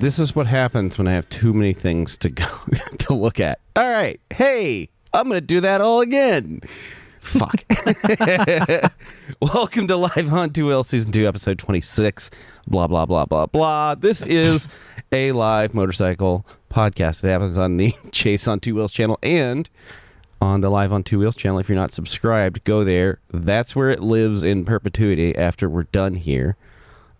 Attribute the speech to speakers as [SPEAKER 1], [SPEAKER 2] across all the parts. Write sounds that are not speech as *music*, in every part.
[SPEAKER 1] this is what happens when I have too many things to go *laughs* to look at. All right. Hey, I'm going to do that all again. Fuck. *laughs* Welcome to Live on Two Wheels Season 2, Episode 26. Blah, blah, blah, blah, blah. This is a live motorcycle podcast that happens on the *laughs* Chase on Two Wheels channel and on the Live on Two Wheels channel. If you're not subscribed, go there. That's where it lives in perpetuity after we're done here.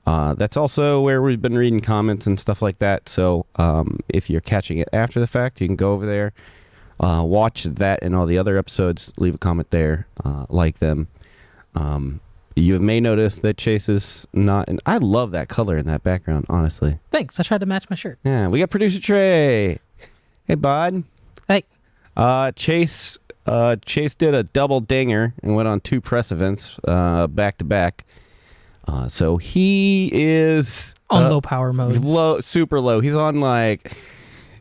[SPEAKER 1] Uh, that's also where we've been reading comments and stuff like that. So um, if you're catching it after the fact, you can go over there, uh, watch that and all the other episodes, leave a comment there, uh, like them. Um, you may notice that Chase is not, and I love that color in that background, honestly.
[SPEAKER 2] Thanks. I tried to match my shirt.
[SPEAKER 1] Yeah, we got producer Trey. Hey, bud.
[SPEAKER 2] Hey,
[SPEAKER 1] Uh, Chase, uh, Chase did a double dinger and went on two press events uh, back to back. Uh, so he is
[SPEAKER 2] on
[SPEAKER 1] uh,
[SPEAKER 2] low power mode.
[SPEAKER 1] low, super low. He's on like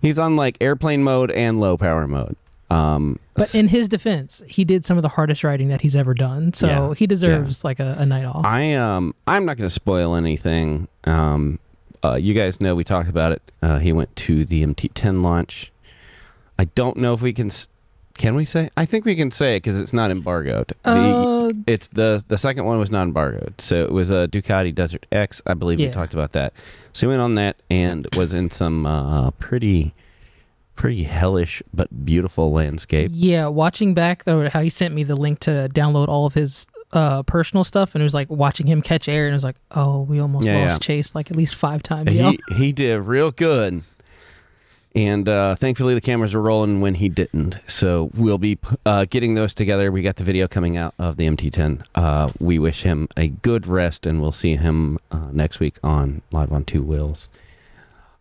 [SPEAKER 1] he's on like airplane mode and low power mode. Um,
[SPEAKER 2] But in his defense, he did some of the hardest riding that he's ever done. So
[SPEAKER 1] Yeah.
[SPEAKER 2] he deserves like a, a night off.
[SPEAKER 1] I um I'm not going to spoil anything. Um, uh, you guys know we talked about it. Uh, he went to the MT10 launch. I don't know if we can. s- Can we say? I think we can say it because it's not embargoed. The-
[SPEAKER 2] uh,
[SPEAKER 1] it's the the second one was not embargoed, so it was a Ducati Desert X. I believe we
[SPEAKER 2] Yeah.
[SPEAKER 1] talked about that. So he went on that and was in some uh, pretty pretty hellish but beautiful landscape.
[SPEAKER 2] yeah, watching back though, how he sent me the link to download all of his uh, personal stuff, and it was like watching him catch air, and it was like, oh, we almost
[SPEAKER 1] Yeah,
[SPEAKER 2] lost
[SPEAKER 1] yeah.
[SPEAKER 2] Chase like at least five times. yo.
[SPEAKER 1] He he did real good. And uh, thankfully, the cameras were rolling when he didn't. So we'll be uh, getting those together. We got the video coming out of the MT10. Uh, we wish him a good rest, and we'll see him uh, next week on Live on Two Wheels.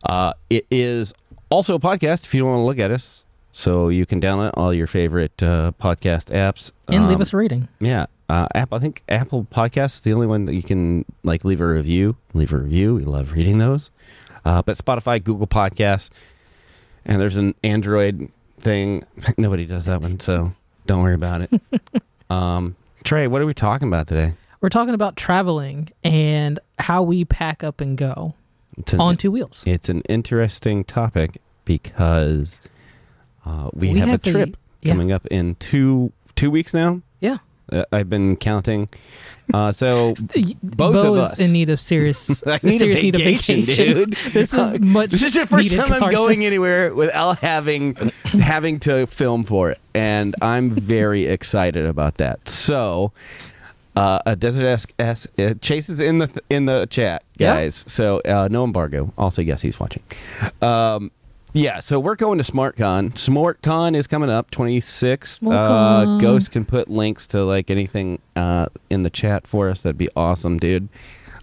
[SPEAKER 1] Uh, it is also a podcast if you don't want to look at us. So you can download all your favorite uh, podcast apps
[SPEAKER 2] and leave
[SPEAKER 1] Um,
[SPEAKER 2] us a rating.
[SPEAKER 1] yeah, uh, Apple. I think Apple Podcasts is the only one that you can like leave a review. Leave a review. We love reading those. Uh, but Spotify, Google Podcasts, and there's an Android thing. *laughs* Nobody does that one, so don't worry about it. *laughs* um, Trey, what are we talking about today?
[SPEAKER 2] We're talking about traveling and how we pack up and go
[SPEAKER 1] an,
[SPEAKER 2] on two wheels.
[SPEAKER 1] it's an interesting topic because uh, we,
[SPEAKER 2] We
[SPEAKER 1] have,
[SPEAKER 2] have
[SPEAKER 1] a
[SPEAKER 2] the-
[SPEAKER 1] trip
[SPEAKER 2] yeah.
[SPEAKER 1] coming up in two two weeks now.
[SPEAKER 2] Yeah.
[SPEAKER 1] Uh, I've been counting. Uh, so *laughs* Both
[SPEAKER 2] Bo
[SPEAKER 1] of
[SPEAKER 2] is
[SPEAKER 1] us.
[SPEAKER 2] in need of serious, *laughs*
[SPEAKER 1] I need a
[SPEAKER 2] serious need of
[SPEAKER 1] vacation,
[SPEAKER 2] vacation.
[SPEAKER 1] dude. *laughs*
[SPEAKER 2] This is much.
[SPEAKER 1] This is the first time I'm going anywhere without having *coughs* having to film for it, and I'm very excited about that. So, uh, a Desert Esque S uh, Chase is in the th- in the chat,
[SPEAKER 2] Yeah.
[SPEAKER 1] guys. So uh, no embargo. Also, yes, he's watching. Um, yeah, so we're going to SmartCon. SmartCon is coming up, 26th. Uh, Ghost can put links to like anything uh, in the chat for us. That'd be awesome, dude.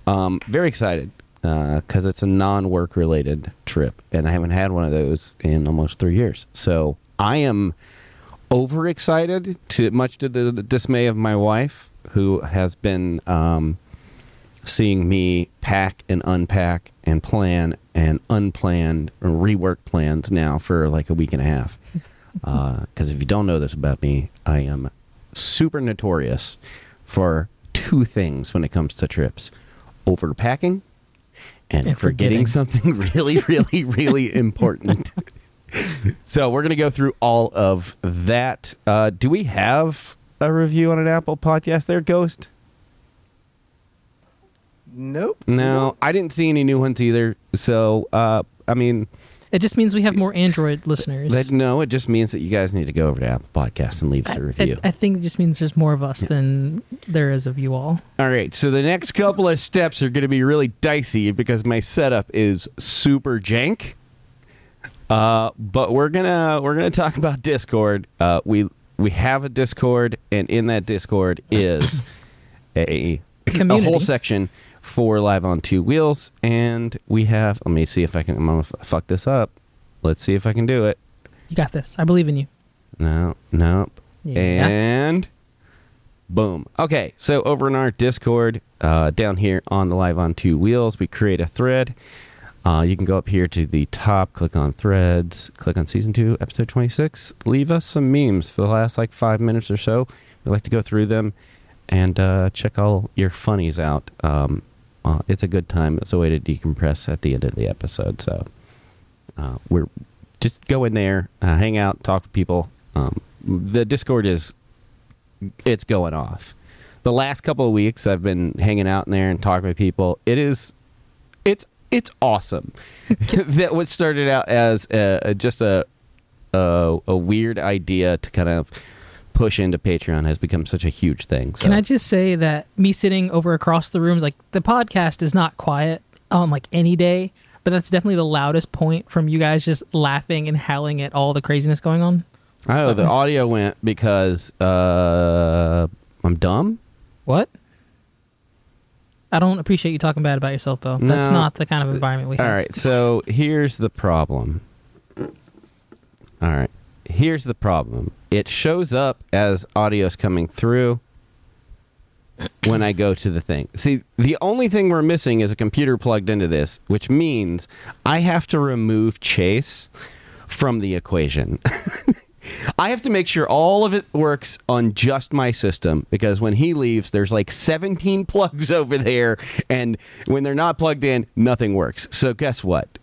[SPEAKER 1] Um, very excited because it's a non-work related trip, and I haven't had one of those in almost three years. So I am overexcited, to much to the dismay of my wife, who has been um, seeing me pack and unpack and plan and unplanned or rework plans now for like a week and a half. *laughs* Because if you don't know this about me, I am super notorious for two things when it comes to trips overpacking and,
[SPEAKER 2] And
[SPEAKER 1] forgetting
[SPEAKER 2] forgetting.
[SPEAKER 1] something *laughs* really, really, really *laughs* important. so we're going to go through all of that. Uh, do we have a review on an Apple podcast there, Ghost?
[SPEAKER 3] Nope.
[SPEAKER 1] No, I didn't see any new ones either. So, uh, I mean,
[SPEAKER 2] It just means we have more Android listeners.
[SPEAKER 1] that, no, it just means that you guys need to go over to Apple Podcasts and leave us
[SPEAKER 2] I,
[SPEAKER 1] a review.
[SPEAKER 2] I- I think it just means there's more of us than there is of you all.
[SPEAKER 1] All right, so the next couple of steps are going to be really dicey because my setup is super jank. Uh, but we're gonna we're gonna talk about Discord. Uh, we we have a Discord, and in that Discord is *coughs* a a
[SPEAKER 2] Community.
[SPEAKER 1] whole section for live on two wheels, and we have. Let me see if I can. I'm gonna f- fuck this up. Let's see if I can do it.
[SPEAKER 2] You got this. I believe in you.
[SPEAKER 1] No, nope.
[SPEAKER 2] Yeah.
[SPEAKER 1] And boom. Okay, so over in our Discord, uh, down here on the Live on Two Wheels, we create a thread. Uh, you can go up here to the top, click on threads, click on season two, episode 26. Leave us some memes for the last like five minutes or so. We like to go through them and uh, check all your funnies out. Um, uh, it's a good time. It's a way to decompress at the end of the episode. So uh, we're just go in there, uh, hang out, talk to people. Um, the Discord is it's going off. The last couple of weeks, I've been hanging out in there and talking with people. It is, it's it's awesome. *laughs* that what started out as a, a, just a, a a weird idea to kind of push into Patreon has become such a huge thing. So.
[SPEAKER 2] Can I just say that me sitting over across the rooms, like the podcast is not quiet on like any day, but that's definitely the loudest point from you guys just laughing and howling at all the craziness going on.
[SPEAKER 1] Oh, the audio went because uh, I'm dumb.
[SPEAKER 2] What? I don't appreciate you talking bad about yourself, though. That's not the kind of environment we have.
[SPEAKER 1] All right, so here's the problem. All right, here's the problem. It shows up as audio's coming through when I go to the thing. See, the only thing we're missing is a computer plugged into this, which means I have to remove Chase from the equation. *laughs* I have to make sure all of it works on just my system because when he leaves, there's like 17 *laughs* plugs over there, and when they're not plugged in, nothing works. So, guess what?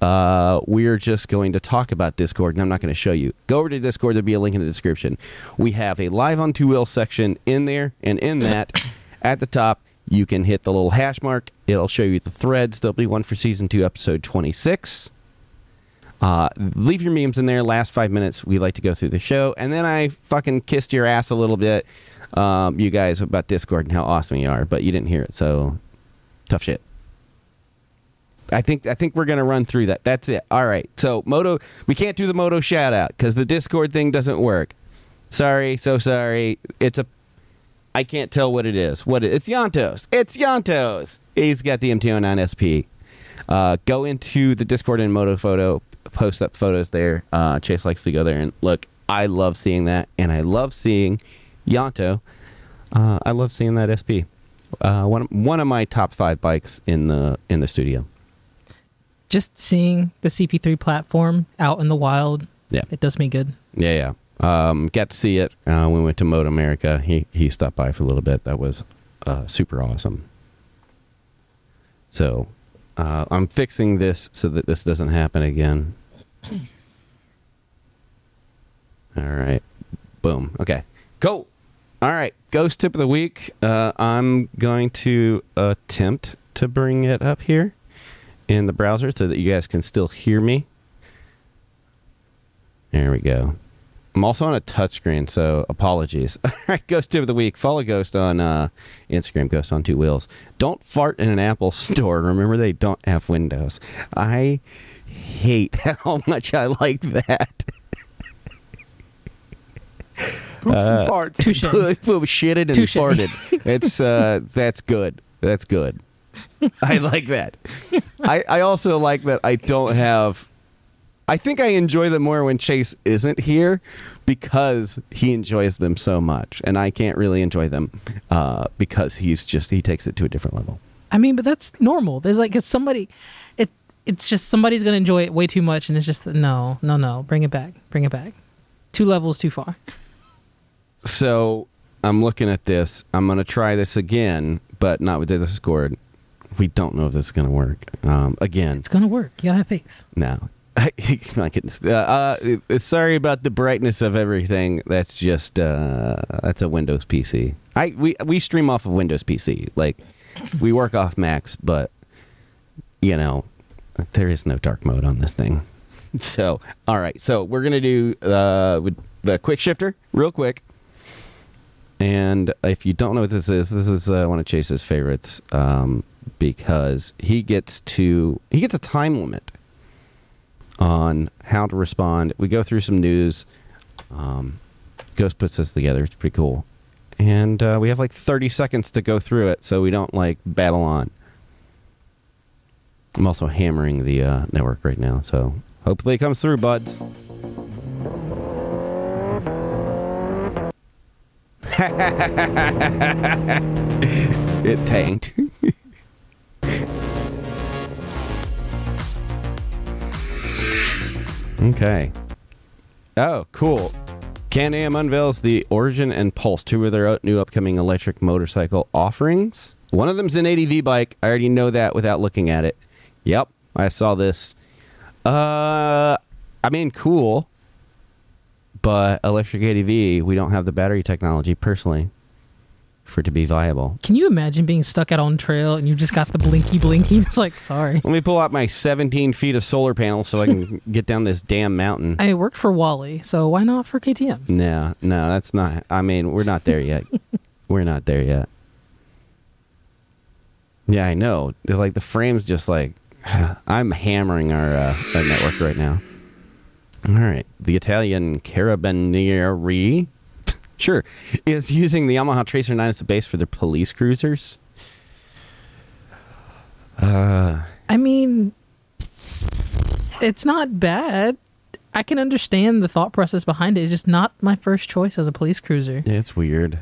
[SPEAKER 1] Uh, we're just going to talk about Discord, and I'm not going to show you. Go over to Discord, there'll be a link in the description. We have a live on two wheels section in there, and in that, *coughs* at the top, you can hit the little hash mark. It'll show you the threads. There'll be one for season two, episode 26. Uh, leave your memes in there. Last five minutes, we like to go through the show, and then I fucking kissed your ass a little bit, um, you guys, about Discord and how awesome you are, but you didn't hear it, so tough shit. I think I think we're gonna run through that. That's it. All right. So Moto, we can't do the Moto shout out because the Discord thing doesn't work. Sorry, so sorry. It's a I can't tell what it is. What it, it's Yantos. It's Yantos. He's got the MT09 SP. Uh, go into the Discord and Moto Photo, post up photos there. Uh, Chase likes to go there and look. I love seeing that, and I love seeing Yanto. Uh, I love seeing that SP. Uh, one one of my top five bikes in the in the studio.
[SPEAKER 2] Just seeing the CP3 platform out in the wild,
[SPEAKER 1] Yeah.
[SPEAKER 2] it does me good.
[SPEAKER 1] Yeah, yeah. Um, got to see it. Uh, we went to Moto America. He he stopped by for a little bit. That was uh, super awesome. So uh, I'm fixing this so that this doesn't happen again. *clears throat* All right. Boom. Okay. Go. All right. Ghost tip of the week. Uh, I'm going to attempt to bring it up here in the browser so that you guys can still hear me. There we go. I'm also on a touchscreen, so apologies. All *laughs* right, Ghost tip of the week. Follow Ghost on uh, Instagram, Ghost on Two Wheels. Don't fart in an Apple *laughs* store. Remember, they don't have windows. I hate *laughs* how much I like that.
[SPEAKER 3] Poops and farts.
[SPEAKER 2] Touche.
[SPEAKER 1] Boom, shitted and
[SPEAKER 2] Touche.
[SPEAKER 1] farted. It's uh, that's good. That's good. *laughs* I like that. I I also like that I don't have. I think I enjoy them more when Chase isn't here because he enjoys them so much, and I can't really enjoy them uh, because he's just he takes it to a different level.
[SPEAKER 2] I mean, but that's normal. There's like, cause somebody, it, it's just somebody's gonna enjoy it way too much, and it's just no, no, no. Bring it back. Bring it back. Two levels too far. *laughs*
[SPEAKER 1] So I'm looking at this. I'm gonna try this again, but not with the Discord. We don't know if this is gonna work. Um, again,
[SPEAKER 2] It's gonna work. You gotta have faith.
[SPEAKER 1] No. *laughs* My goodness. Uh, uh, sorry about the brightness of everything. That's just uh, that's a Windows PC. I we we stream off of Windows PC. Like we work off Macs, but you know there is no dark mode on this thing. *laughs* So all right. So we're gonna do uh, the quick shifter real quick. And if you don't know what this is, this is uh, one of Chase's favorites um, because he gets to he gets a time limit on how to respond. We go through some news. Um, Ghost puts this together. It's pretty cool, and uh, we have like 30 seconds to go through it, so we don't like battle on. I'm also hammering the uh, network right now, so hopefully it comes through, buds. *laughs* it tanked. *laughs* okay. Oh, cool. Can Am unveils the Origin and Pulse, two of their new upcoming electric motorcycle offerings. One of them's an ADV bike. I already know that without looking at it. Yep, I saw this. Uh, I mean, cool. But electric ADV, we don't have the battery technology personally for it to be viable.
[SPEAKER 2] Can you imagine being stuck out on trail and you just got the blinky blinky? *laughs* It's like, sorry.
[SPEAKER 1] Let me pull out my 17 feet of solar panels so I can *laughs* get down this damn mountain.
[SPEAKER 2] I worked for Wally, so why not for KTM?
[SPEAKER 1] No, no, that's not. I mean, we're not there yet. *laughs* we're not there yet. Yeah, I know. They're like the frame's just like *sighs* I'm hammering our, uh, our network right now. All right, the Italian Carabinieri, sure, is using the Yamaha Tracer 9 as a base for their police cruisers. Uh,
[SPEAKER 2] I mean, it's not bad. I can understand the thought process behind it. It's just not my first choice as a police cruiser.
[SPEAKER 1] yeah, it's weird.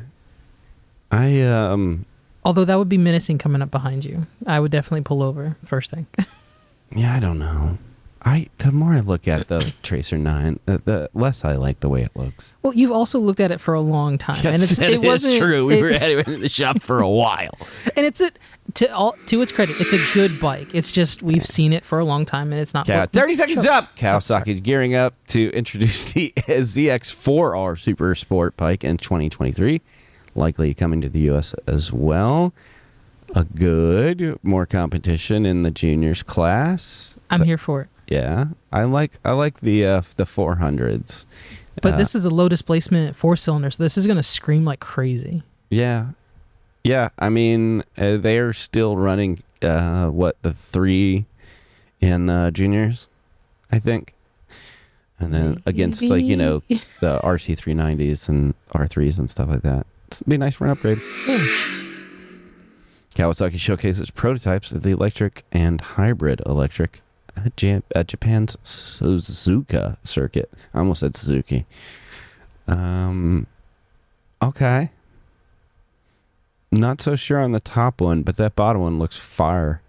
[SPEAKER 1] I um,
[SPEAKER 2] Although that would be menacing coming up behind you. I would definitely pull over first thing. *laughs*
[SPEAKER 1] yeah, I don't know. I the more I look at the *coughs* Tracer 9, uh, the less I like the way it looks.
[SPEAKER 2] well, you've also looked at it for a long time, and it's
[SPEAKER 1] That
[SPEAKER 2] it
[SPEAKER 1] is
[SPEAKER 2] wasn't
[SPEAKER 1] true. We
[SPEAKER 2] it-
[SPEAKER 1] were at it in the shop for a while. *laughs*
[SPEAKER 2] and it's a to all to its credit, it's a good bike. It's just we've seen it for a long time, and it's not.
[SPEAKER 1] Cow- 30 seconds
[SPEAKER 2] Shucks.
[SPEAKER 1] up.
[SPEAKER 2] Oh, sorry.
[SPEAKER 1] Kawasaki is gearing up to introduce the *laughs* ZX4R Super Sport bike in 2023, likely coming to the U.S. as well. A good, more competition in the juniors class.
[SPEAKER 2] I'm here for it.
[SPEAKER 1] Yeah, I like I like the uh, the 400s.
[SPEAKER 2] But
[SPEAKER 1] Uh,
[SPEAKER 2] this is a low displacement four cylinder, so this is going to scream like crazy.
[SPEAKER 1] Yeah, yeah. I mean, uh, they are still running uh, what the three in uh, juniors, I think, and then against like you know *laughs* the RC 390s and R3s and stuff like that. It'd be nice for an upgrade.
[SPEAKER 2] Yeah.
[SPEAKER 1] Kawasaki showcases prototypes of the electric and hybrid electric at, Jan- at Japan's Suzuka circuit. I almost said Suzuki. Um, okay. Not so sure on the top one, but that bottom one looks fire.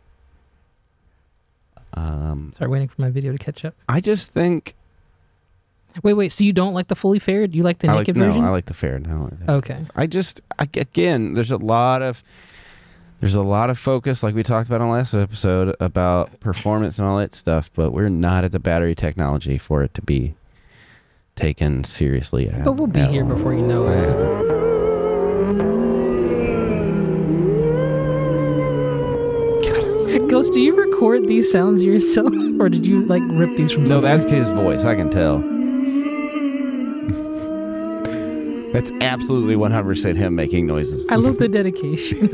[SPEAKER 1] Um,
[SPEAKER 2] Sorry, waiting for my video to catch up.
[SPEAKER 1] I just think
[SPEAKER 2] Wait, wait. So you don't like the fully fared? You like the
[SPEAKER 1] I like,
[SPEAKER 2] naked
[SPEAKER 1] no,
[SPEAKER 2] version?
[SPEAKER 1] I like the fair. I don't like that.
[SPEAKER 2] okay.
[SPEAKER 1] I just I, again, there's a lot of there's a lot of focus, like we talked about on last episode, about performance and all that stuff, but we're not at the battery technology for it to be taken seriously.
[SPEAKER 2] But we'll be here
[SPEAKER 1] all.
[SPEAKER 2] before you know it. *laughs* Ghost, do you record these sounds yourself, *laughs* or did you like rip these from? Somewhere?
[SPEAKER 1] No, that's his voice. I can tell. *laughs* That's absolutely 100% him making noises.
[SPEAKER 2] I love the dedication.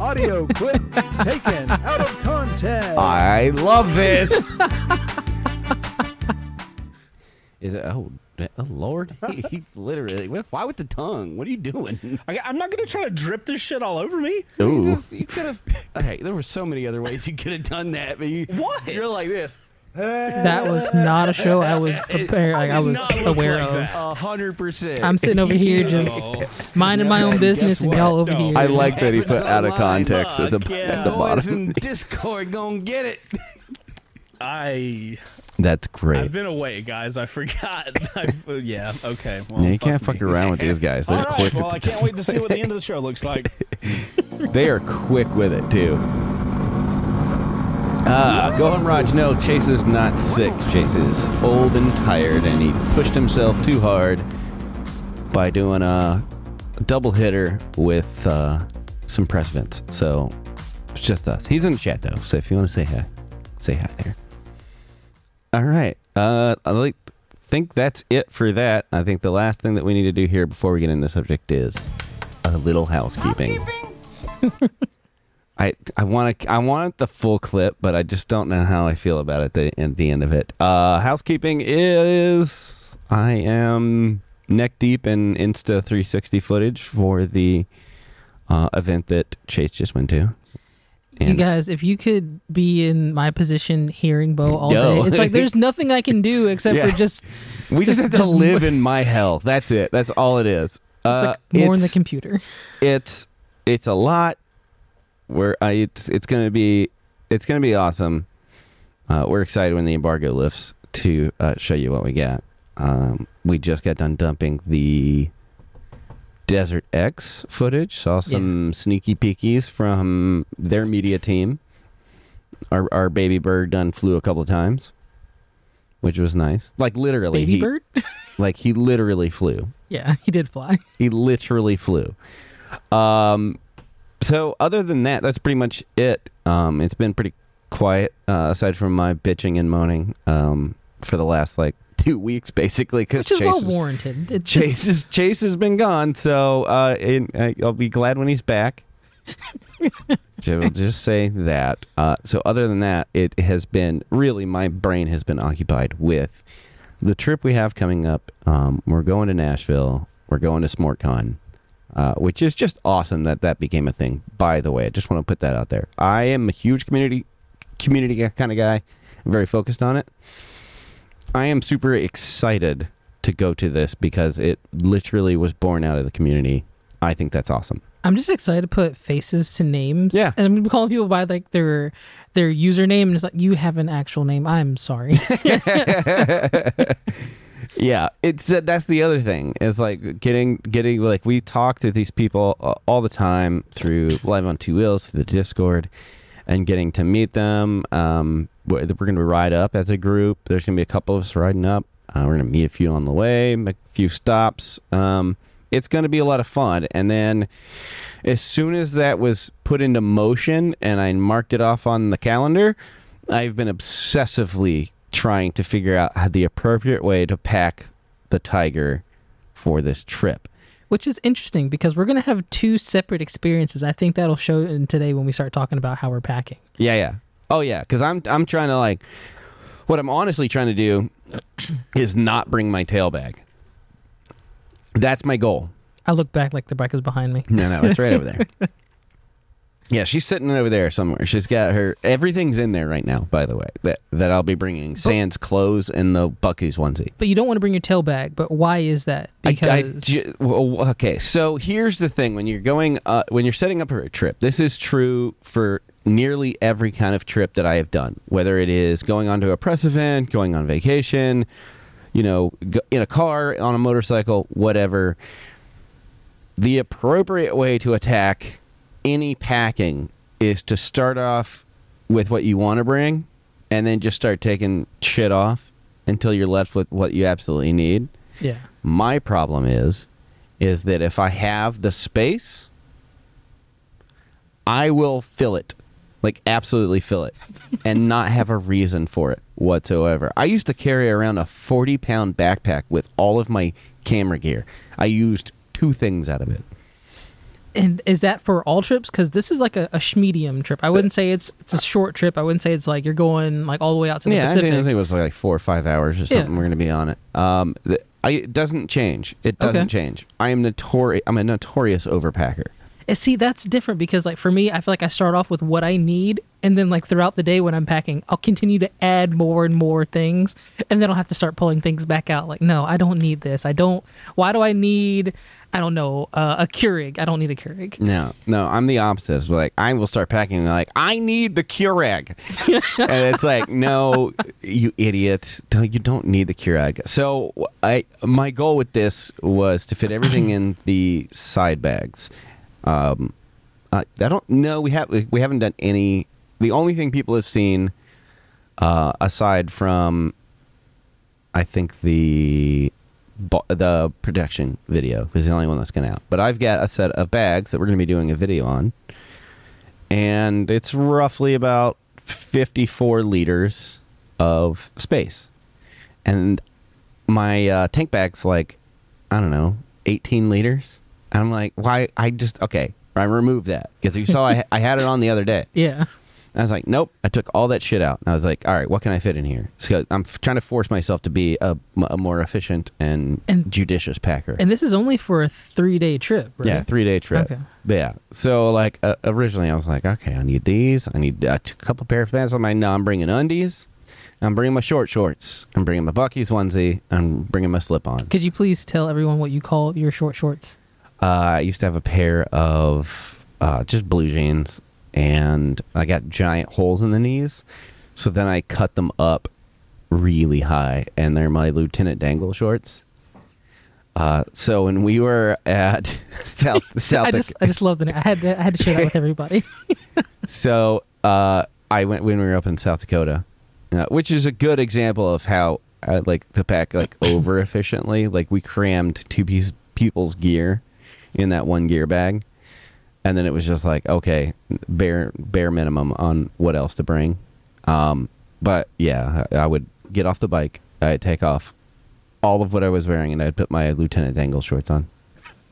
[SPEAKER 3] Audio clip taken out of context.
[SPEAKER 1] I love this. Is it? Oh, oh Lord! *laughs* He, he's literally. Why with the tongue? What are you doing?
[SPEAKER 4] I, I'm not gonna try to drip this shit all over me.
[SPEAKER 1] You, Ooh.
[SPEAKER 4] Uh,
[SPEAKER 1] you could have. Hey, there were so many other ways you could have done that, but you.
[SPEAKER 4] What?
[SPEAKER 1] You're like this.
[SPEAKER 2] That was not a show I was prepared. Like I was aware
[SPEAKER 4] like
[SPEAKER 2] of.
[SPEAKER 1] A hundred percent.
[SPEAKER 2] I'm sitting over here *laughs* just minding my own business, and y'all over
[SPEAKER 4] No.
[SPEAKER 2] here.
[SPEAKER 1] I like that he put out of context at the,
[SPEAKER 4] yeah.
[SPEAKER 1] at the
[SPEAKER 4] Boys
[SPEAKER 1] bottom. Discord gonna get it.
[SPEAKER 4] I
[SPEAKER 1] That's great.
[SPEAKER 4] I've been away, guys. I forgot. *laughs* I, yeah. Okay. Well,
[SPEAKER 1] Yeah, you can't
[SPEAKER 4] fuck
[SPEAKER 1] fuck
[SPEAKER 4] me.
[SPEAKER 1] around with these guys. They're
[SPEAKER 4] All right.
[SPEAKER 1] quick.
[SPEAKER 4] Well, I can't wait to see what the end of the show looks like. *laughs*
[SPEAKER 1] They are quick with it too. Ah, Gohan Raj, no, Chase is not sick. Chase is old and tired, and he pushed himself too hard by doing a double hitter with uh, some press vents. So it's just us. He's in the chat though, so if you want to say hi, say hi there. All right. Uh, I think that's it for that. I think the last thing that we need to do here before we get into the subject is a little housekeeping. *laughs* I I want to I want the full clip, but I just don't know how I feel about it the, at the end of it. Uh, housekeeping is I am neck deep in Insta 360 footage for the uh, event that Chase just went to.
[SPEAKER 2] You guys, if you could be in my position hearing Bo all day, it's like there's *laughs* nothing I can do except
[SPEAKER 1] Yeah.
[SPEAKER 2] for just
[SPEAKER 1] we just have to
[SPEAKER 2] just-
[SPEAKER 1] live in my hell. That's it. That's all it is.
[SPEAKER 2] it's
[SPEAKER 1] Uh,
[SPEAKER 2] like more in the computer.
[SPEAKER 1] it's it's a lot where I, it's it's gonna be it's gonna be awesome uh, we're excited when the embargo lifts to uh, show you what we got um, we just got done dumping the Desert X footage. Saw some sneaky peekies from their media team. Our our baby bird done flew a couple of times, which was nice. Like literally,
[SPEAKER 2] Baby
[SPEAKER 1] he,
[SPEAKER 2] bird? *laughs*
[SPEAKER 1] like he literally flew.
[SPEAKER 2] yeah, *laughs* he did fly.
[SPEAKER 1] He literally flew. Um, so other than that, that's pretty much it. Um, it's been pretty quiet uh, aside from my bitching and moaning um, for the last like *laughs* two weeks, basically, because Chase,
[SPEAKER 2] well
[SPEAKER 1] is-
[SPEAKER 2] warranted. It's *laughs*
[SPEAKER 1] Chase, is, Chase has been gone. So uh, I'll be glad when he's back. *laughs* so we'll just say that. Uh, so other than that, it has been really my brain has been occupied with the trip we have coming up. Um, we're going to Nashville. We're going to SmortCon, uh, which is just awesome that that became a thing. By the way, I just want to put that out there. I am a huge community community kind of guy. I'm very focused on it. I am super excited to go to this because it literally was born out of the community. I think that's awesome.
[SPEAKER 2] I'm just excited to put faces to names.
[SPEAKER 1] Yeah.
[SPEAKER 2] And I'm calling people by like their their username and it's like you have an actual name. I'm sorry. *laughs* *laughs* *laughs*
[SPEAKER 1] yeah, it's uh, that's the other thing. Is like getting getting like we talk to these people uh, all the time through live on two wheels through the Discord, and getting to meet them. Um, we're, we're going to ride up as a group. There's going to be a couple of us riding up. Uh, we're going to meet a few on the way, make a few stops. Um, it's going to be a lot of fun. And then, as soon as that was put into motion and I marked it off on the calendar, I've been obsessively trying to figure out how the appropriate way to pack the tiger for this trip.
[SPEAKER 2] Which is interesting because we're gonna have two separate experiences. I think that'll show in today when we start talking about how we're packing.
[SPEAKER 1] Yeah, yeah. Oh yeah, cuz I'm I'm trying to like what I'm honestly trying to do *clears throat* is not bring my tail bag. That's my goal.
[SPEAKER 2] I look back like the bike is behind me.
[SPEAKER 1] No, no, it's right over there. *laughs* Yeah, she's sitting over there somewhere. She's got her everything's in there right now. By the way, that that I'll be bringing Sans clothes and the Buc-ee's onesie.
[SPEAKER 2] But you don't want to bring your tail bag. But why is that? Because
[SPEAKER 1] I ju- well, okay, so here's the thing: when you're going, uh, when you're setting up for a trip, this is true for nearly every kind of trip that I have done. Whether it is going onto a press event, going on vacation, you know, in a car, on a motorcycle, whatever. The appropriate way to attack any packing is to start off with what you want to bring, and then just start taking shit off until you're left with what you absolutely need.
[SPEAKER 2] yeah.
[SPEAKER 1] My problem is is that if I have the space, I will fill it. Like absolutely fill it *laughs* and not have a reason for it whatsoever. I used to carry around a 40 pound backpack with all of my camera gear. I used two things out of it.
[SPEAKER 2] And is that for all trips? Because this is like a, a medium trip. I wouldn't say it's it's a short trip. I wouldn't say it's like you're going like all the way out to the
[SPEAKER 1] yeah, I
[SPEAKER 2] Pacific.
[SPEAKER 1] think, I think it was like four or five hours or something.
[SPEAKER 2] Yeah.
[SPEAKER 1] We're going to be on it. Um, the, I, it doesn't change. It doesn't
[SPEAKER 2] Okay.
[SPEAKER 1] change. I am notorious. I'm a notorious overpacker.
[SPEAKER 2] And see, that's different because like for me, I feel like I start off with what I need, and then like throughout the day when I'm packing, I'll continue to add more and more things, and then I'll have to start pulling things back out. Like, no, I don't need this. I don't. Why do I need? I don't know uh, a Keurig. I don't need a Keurig.
[SPEAKER 1] No, no, I'm the opposite. Like I will start packing and like I need the Keurig, *laughs* and it's like no, you idiot, you don't need the Keurig. So I, my goal with this was to fit everything in *clears throat* the side bags. Um, I, I don't know. We have we haven't done any. The only thing people have seen, uh, aside from, I think the the production video is the only one that's going out. But I've got a set of bags that we're going to be doing a video on, and it's roughly about 54 liters of space, and my uh, tank bag's like I don't know 18 liters. And I'm like, why? I just okay. I removed that because you saw I, *laughs* I had it on the other day.
[SPEAKER 2] Yeah.
[SPEAKER 1] I was like, nope. I took all that shit out. And I was like, all right, what can I fit in here? So I'm f- trying to force myself to be a, a more efficient and,
[SPEAKER 2] And-
[SPEAKER 1] judicious packer.
[SPEAKER 2] And this is only for a three day trip, right?
[SPEAKER 1] Yeah, three day trip.
[SPEAKER 2] Okay.
[SPEAKER 1] But yeah. So like uh, originally, I was like, okay, I need these. I need uh, a couple pair of pants. I'm like, no, I'm bringing undies. I'm bringing my short shorts. I'm bringing my Buc-ee's onesie. I'm bringing my slip on.
[SPEAKER 2] Could you please tell everyone what you call your short shorts?
[SPEAKER 1] Uh, I used to have a pair of uh, just blue jeans, and I got giant holes in the knees. So then I cut them up really high, and they're my Lieutenant Dangle shorts. Uh, so when we were at *laughs* South *laughs* South,
[SPEAKER 2] I just I just love the name. I had to, I had to share that with everybody. *laughs*
[SPEAKER 1] so uh, I went when we were up in South Dakota, uh, which is a good example of how I like to pack like *coughs* over efficiently. Like we crammed two piece, people's gear in that one gear bag, and then it was just like okay, bare bare minimum on what else to bring. Um, but yeah, I I would get off the bike, I'd take off all of what I was wearing, and I'd put my Lieutenant Dangle shorts on,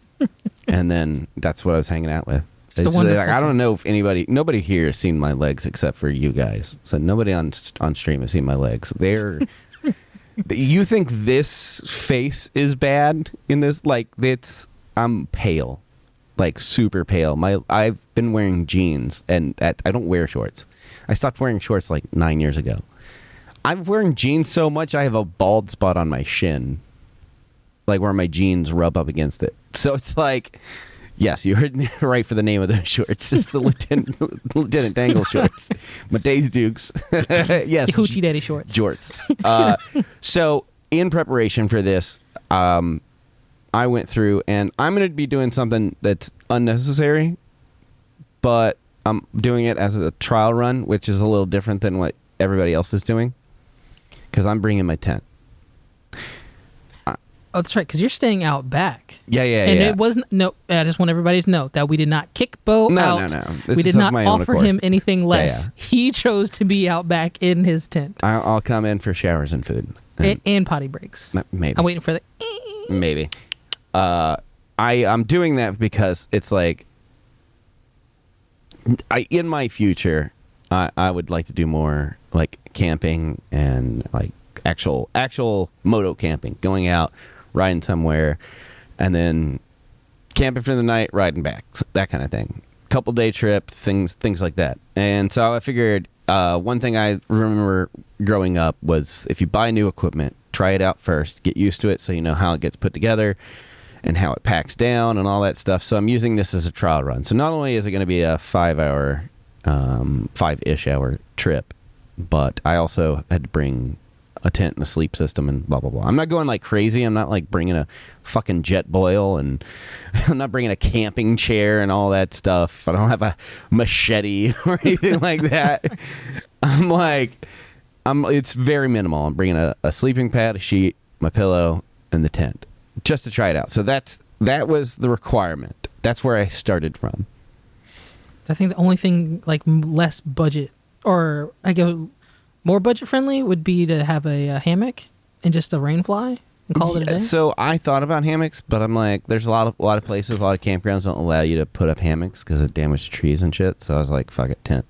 [SPEAKER 1] *laughs* and then that's what I was hanging out with.
[SPEAKER 2] A
[SPEAKER 1] It's like, I don't know if anybody, nobody here has seen my legs except for you guys. So nobody on on stream has seen my legs. They're. *laughs* you think this face is bad in this? Like it's, I'm pale, like super pale. My I've been wearing jeans and at, I don't wear shorts. I stopped wearing shorts like nine years ago. I'm wearing jeans so much I have a bald spot on my shin, like where my jeans rub up against it. *laughs* So it's like, yes, you heard me *laughs* right for the name of those *laughs* shorts. It's the Lieutenant Lieutenant Dangle shorts, my Daisy Dukes. yes,
[SPEAKER 2] Hoochie Daddy shorts.
[SPEAKER 1] jorts. Uh, so in preparation for this, um, I went through and I'm going to be doing something that's unnecessary, but I'm doing it as a trial run, which is a little different than what everybody else is doing because I'm bringing my tent.
[SPEAKER 2] Oh, that's right, because you're staying out back.
[SPEAKER 1] Yeah, yeah,
[SPEAKER 2] and
[SPEAKER 1] yeah.
[SPEAKER 2] And it wasn't no. I just want everybody to know that we did not kick Bo
[SPEAKER 1] No,
[SPEAKER 2] out.
[SPEAKER 1] no, no. This
[SPEAKER 2] we did not offer him anything less.
[SPEAKER 1] yeah.
[SPEAKER 2] He chose to be out back in his tent
[SPEAKER 1] I- I'll come in for showers and food.
[SPEAKER 2] and, and potty breaks.
[SPEAKER 1] Maybe.
[SPEAKER 2] I'm waiting for the.
[SPEAKER 1] maybe uh i i'm doing that because it's like i in my future i i would like to do more like camping and like actual actual moto camping going out riding somewhere and then camping for the night riding back that kind of thing. Couple day trip things things like that. And so i figured uh, one thing i remember growing up was if you buy new equipment try it out first get used to it so you know how it gets put together and how it packs down and all that stuff so i'm using this as a trial run so not only is it going to be a five hour um, five-ish hour trip but i also had to bring a tent and a sleep system and blah blah blah. I'm not going like crazy. I'm not like bringing a fucking Jetboil and *laughs* I'm not bringing a camping chair and all that stuff. I don't have a machete *laughs* or anything like that. *laughs* I'm like, I'm. It's very minimal. I'm bringing a, a sleeping pad, a sheet, my pillow, and the tent just to try it out. So that's that was the requirement. That's where I started from.
[SPEAKER 2] I think the only thing like less budget or I go more budget friendly would be to have a, uh hammock and just a rain fly and call it a day.
[SPEAKER 1] So I thought about hammocks, but I'm like, there's a lot of a lot of places, a lot of campgrounds don't allow you to put up hammocks because it damages trees and shit. So I was like, fuck it, tent.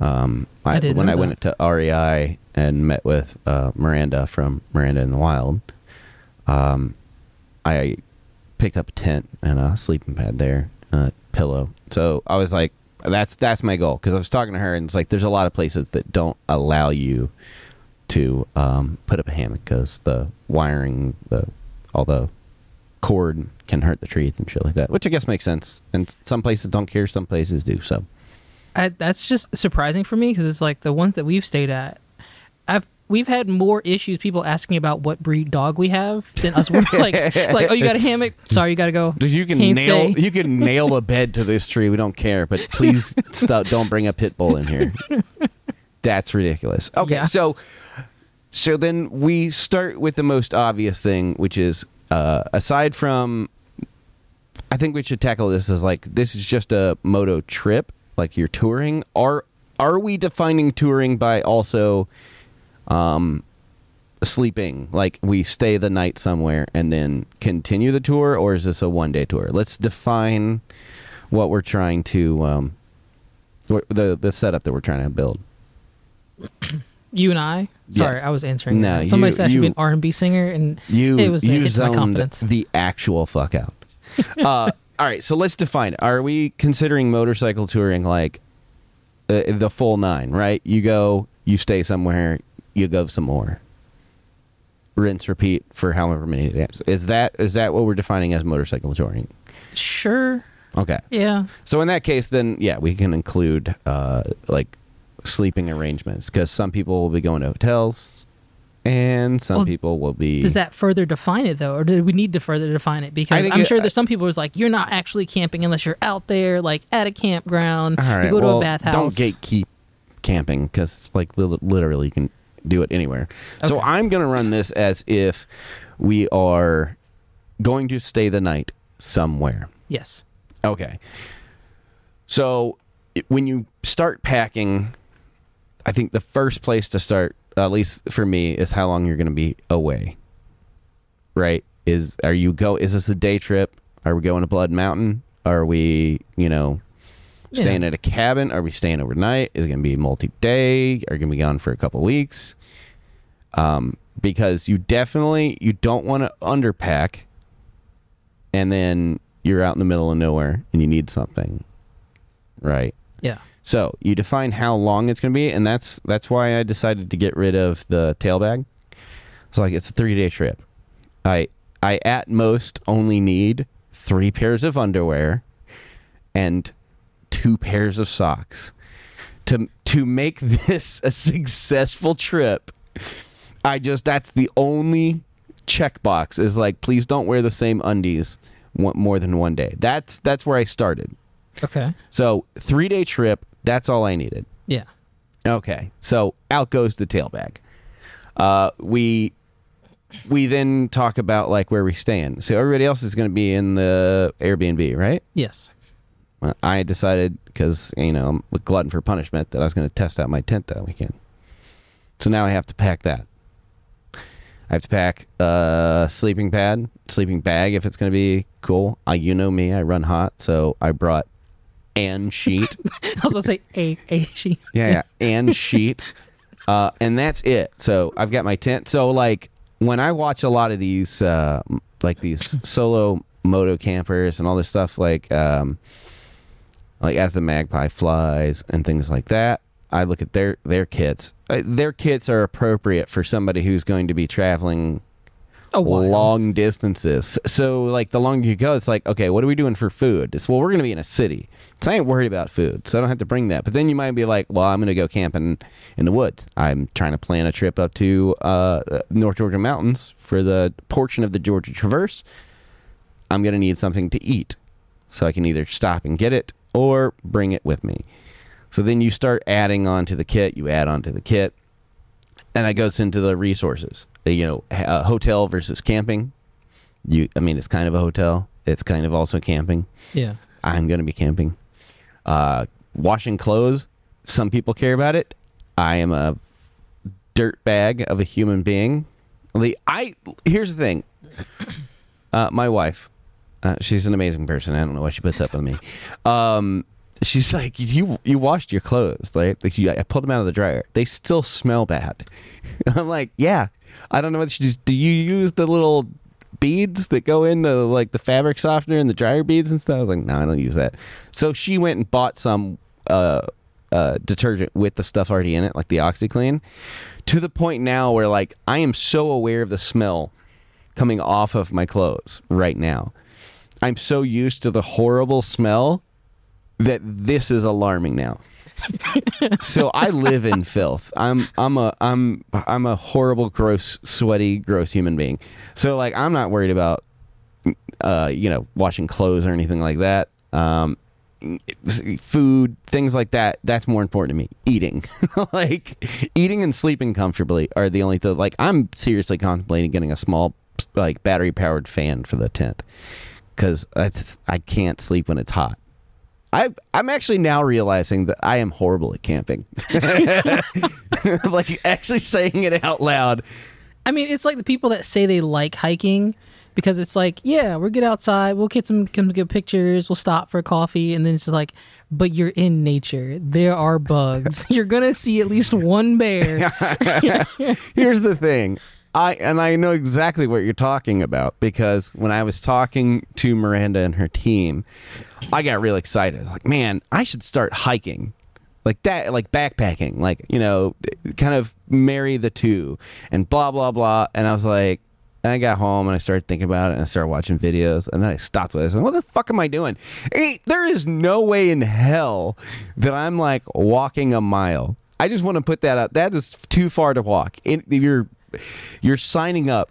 [SPEAKER 1] Um, I,
[SPEAKER 2] I
[SPEAKER 1] when I went to REI and met with uh, Miranda from Miranda in the Wild, um, I picked up a tent and a sleeping pad there, and a pillow. So I was like, that's that's my goal because I was talking to her and it's like there's a lot of places that don't allow you to um, put up a hammock because the wiring, the all the cord can hurt the trees and shit like that, which I guess makes sense. And some places don't care, some places do. So
[SPEAKER 2] I, that's just surprising for me because it's like the ones that we've stayed at. I've we've had more issues people asking about what breed dog we have than us. We're like *laughs* like oh you got a hammock? Sorry, you got to go.
[SPEAKER 1] Dude, you can
[SPEAKER 2] Can't
[SPEAKER 1] nail
[SPEAKER 2] stay.
[SPEAKER 1] you can *laughs* nail a bed to this tree. We don't care, but please stop. Don't bring a pit bull in here. *laughs* That's ridiculous. Okay,
[SPEAKER 2] Yeah.
[SPEAKER 1] so so then we start with the most obvious thing, which is uh, aside from, I think we should tackle this as like this is just a moto trip, like you're touring. Are are we defining touring by also um, sleeping? Like we stay the night somewhere and then continue the tour, or is this a one day tour? Let's define what we're trying to um, the the setup that we're trying to build. *coughs*
[SPEAKER 2] You and I. Sorry,
[SPEAKER 1] Yes.
[SPEAKER 2] I was answering.
[SPEAKER 1] No,
[SPEAKER 2] that. Somebody
[SPEAKER 1] you-
[SPEAKER 2] said I should be an R and B singer, and
[SPEAKER 1] You
[SPEAKER 2] It was- it
[SPEAKER 1] you
[SPEAKER 2] hits my confidence.
[SPEAKER 1] the actual fuck out. *laughs* uh, all right, so let's define it. Are we considering motorcycle touring like uh, the full nine? Right? You go, you stay somewhere, you go some more. Rinse, repeat for however many days. Is that is that what we're defining as motorcycle touring?
[SPEAKER 2] sure,
[SPEAKER 1] Okay.
[SPEAKER 2] yeah,
[SPEAKER 1] So in that case, then yeah, we can include uh, like sleeping arrangements because some people will be going to hotels, and some
[SPEAKER 2] Well,
[SPEAKER 1] people will be.
[SPEAKER 2] Does that further define it though, or do we need to further define it? Because I'm
[SPEAKER 1] it-
[SPEAKER 2] sure there's some people who's like, you're not actually camping unless you're out there, like at a campground.
[SPEAKER 1] All right,
[SPEAKER 2] you go to
[SPEAKER 1] well,
[SPEAKER 2] a bathhouse.
[SPEAKER 1] Don't gatekeep camping because, like, literally, you can do it anywhere. So I'm gonna run this as if we are going to stay the night somewhere.
[SPEAKER 2] Yes.
[SPEAKER 1] Okay. So when you start packing, I think the first place to start, at least for me, is how long you're going to be away. Right? Is are you go? Is this a day trip? Are we going to Blood Mountain? Are we, you know, staying
[SPEAKER 2] Yeah.
[SPEAKER 1] at a cabin? Are we staying overnight? Is it going to be multi-day? Are you going to be gone for a couple weeks? Um, because you definitely you don't want to underpack, and then you're out in the middle of nowhere and you need something, right?
[SPEAKER 2] Yeah.
[SPEAKER 1] So you define how long it's going to be, and that's that's why I decided to get rid of the tail bag. It's like it's a three day trip. I I at most only need three pairs of underwear and two pairs of socks to to make *laughs* this a successful trip. I just that's the only checkbox is like please don't wear the same undies more than one day. That's that's where I started.
[SPEAKER 2] Okay.
[SPEAKER 1] So three day trip. That's all I needed.
[SPEAKER 2] Yeah.
[SPEAKER 1] Okay, so out goes the tailbag. Uh, we we then talk about like where we stand. So everybody else is going to be in the Airbnb, right?
[SPEAKER 2] Yes.
[SPEAKER 1] I decided because you know I'm a glutton for punishment that I was going to test out my tent that weekend. So now I have to pack that. I have to pack a sleeping pad, sleeping bag if it's going to be cool. Uh, you know me, I run hot, so I brought and sheet. *laughs*
[SPEAKER 2] I was gonna say a a she. *laughs*
[SPEAKER 1] Yeah, yeah, and sheet, uh, and that's it. So I've got my tent. So like when I watch a lot of these, uh, like these solo moto campers and all this stuff, like um, like as the magpie flies and things like that, I look at their their kits. Uh, their kits are appropriate for somebody who's going to be traveling long distances. So like the longer you go, it's like, okay, what are we doing for food? It's well, we're gonna be in a city. So I ain't worried about food, so I don't have to bring that. But then you might be like, well, I'm gonna go camping in the woods. I'm trying to plan a trip up to uh, North Georgia mountains for the portion of the Georgia Traverse. I'm gonna need something to eat, so I can either stop and get it or bring it with me. So then you start adding on to the kit. You add on to the kit and that goes into the resources. You know, uh, hotel versus camping. You, I mean, it's kind of a hotel. It's kind of also camping.
[SPEAKER 2] Yeah.
[SPEAKER 1] I'm going to be camping. Uh, washing clothes. Some people care about it. I am a dirt bag of a human being. The I here's the thing. Uh, my wife, uh, she's an amazing person. I don't know why she puts up with me. Um, she's like, you you washed your clothes, right? Like you, I pulled them out of the dryer. They still smell bad. *laughs* I'm like, yeah. I don't know what she does. do. You use the little beads that go into like the fabric softener and the dryer beads and stuff? I was like, no, I don't use that. So she went and bought some uh, uh, detergent with the stuff already in it, like the OxiClean, to the point now where like I am so aware of the smell coming off of my clothes right now. I'm so used to the horrible smell that this is alarming now. *laughs* so I live in filth. I'm I'm a I'm I'm a horrible, gross, sweaty, gross human being. So like I'm not worried about uh you know washing clothes or anything like that. Um, food, things like that. That's more important to me. Eating, *laughs* like eating and sleeping comfortably are the only th- like I'm seriously contemplating getting a small like battery powered fan for the tent because I I can't sleep when it's hot. I, I'm actually now realizing that I am horrible at camping. *laughs* like actually saying it out loud.
[SPEAKER 2] I mean, it's like the people that say they like hiking because it's like, yeah, we'll get outside, we'll get some, some good pictures, we'll stop for coffee, and then it's just like, but you're in nature. There are bugs. *laughs* you're gonna see at least one bear. *laughs*
[SPEAKER 1] Here's the thing. I and I know exactly what you're talking about because when I was talking to Miranda and her team, I got real excited. Like, man, I should start hiking. Like that like backpacking, like, you know, kind of marry the two and blah blah blah. And I was like and I got home and I started thinking about it and I started watching videos and then I stopped with it. I what the fuck am I doing? Hey, there is no way in hell that I'm like walking a mile. I just want to put that up. That is too far to walk. In, you're you're signing up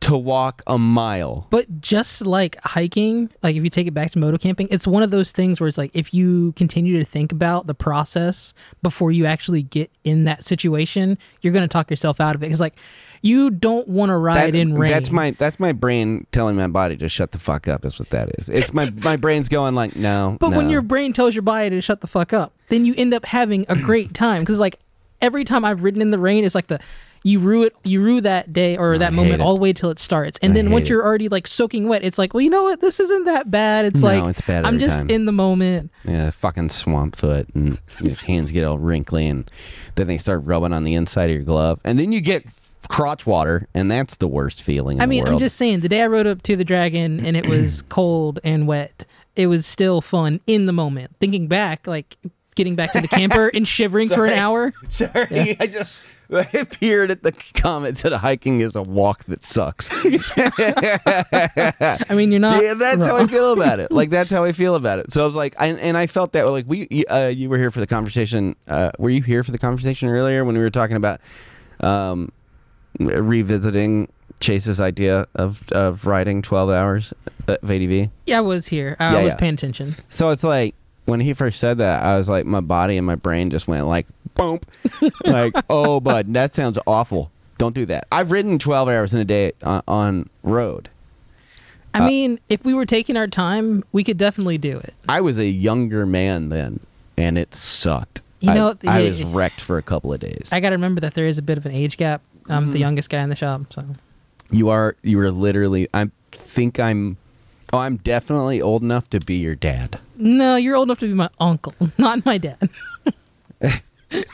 [SPEAKER 1] to walk a mile.
[SPEAKER 2] But just like hiking, like if you take it back to moto camping, it's one of those things where it's like if you continue to think about the process before you actually get in that situation, you're going to talk yourself out of it. Because like you don't want to ride
[SPEAKER 1] That-
[SPEAKER 2] in rain.
[SPEAKER 1] That's my that's my brain telling my body to shut the fuck up. Is what that is. It's my *laughs* my brain's going like no.
[SPEAKER 2] But when your brain tells your body to shut the fuck up, then you end up having a great time. Because like every time I've ridden in the rain, it's like the you rue it, you rue that day or that
[SPEAKER 1] hate
[SPEAKER 2] moment all the way till it starts, and
[SPEAKER 1] I
[SPEAKER 2] then once
[SPEAKER 1] it.
[SPEAKER 2] you're already like soaking wet, it's like, well, you know what, this isn't that bad. It's
[SPEAKER 1] No,
[SPEAKER 2] like
[SPEAKER 1] it's bad
[SPEAKER 2] I'm just
[SPEAKER 1] time.
[SPEAKER 2] in the moment.
[SPEAKER 1] yeah, fucking swamp foot, and your hands get all wrinkly, and then they start rubbing on the inside of your glove, and then you get crotch water, and that's the worst feeling. In
[SPEAKER 2] I
[SPEAKER 1] the
[SPEAKER 2] mean, I'm just saying, the day I rode up to the dragon and it was *clears throat* cold and wet, it was still fun in the moment. Thinking back, like getting back to the camper and shivering for an hour. *laughs*
[SPEAKER 1] Sorry, I just *laughs* I appeared at the comments that hiking is a walk that sucks. *laughs*
[SPEAKER 2] I mean, you're not.
[SPEAKER 1] yeah, that's how I feel about it. Like that's how I feel about it. So I was like, I, and I felt that like we, you- uh, you were here for the conversation. Uh, were you here for the conversation earlier when we were talking about um, revisiting Chase's idea of of riding twelve hours of ADV?
[SPEAKER 2] Yeah, I was here. I
[SPEAKER 1] Yeah,
[SPEAKER 2] was
[SPEAKER 1] yeah.
[SPEAKER 2] paying attention.
[SPEAKER 1] So it's like when he first said that, I was like, my body and my brain just went like, boom, like, *laughs* oh, bud, that sounds awful. Don't do that. I've ridden twelve hours in a day on, on road.
[SPEAKER 2] I
[SPEAKER 1] Uh,
[SPEAKER 2] mean, if we were taking our time, we could definitely do it.
[SPEAKER 1] I was a younger man then, and it sucked.
[SPEAKER 2] You
[SPEAKER 1] I-
[SPEAKER 2] know,
[SPEAKER 1] I, was wrecked for a couple of days.
[SPEAKER 2] I got to remember that there is a bit of an age gap. I'm
[SPEAKER 1] Mm-hmm.
[SPEAKER 2] the youngest guy in the shop, so
[SPEAKER 1] you are you are literally. I think I'm. Oh, I'm definitely old enough to be your dad.
[SPEAKER 2] no, you're old enough to be my uncle, *laughs* not my dad.
[SPEAKER 1] well,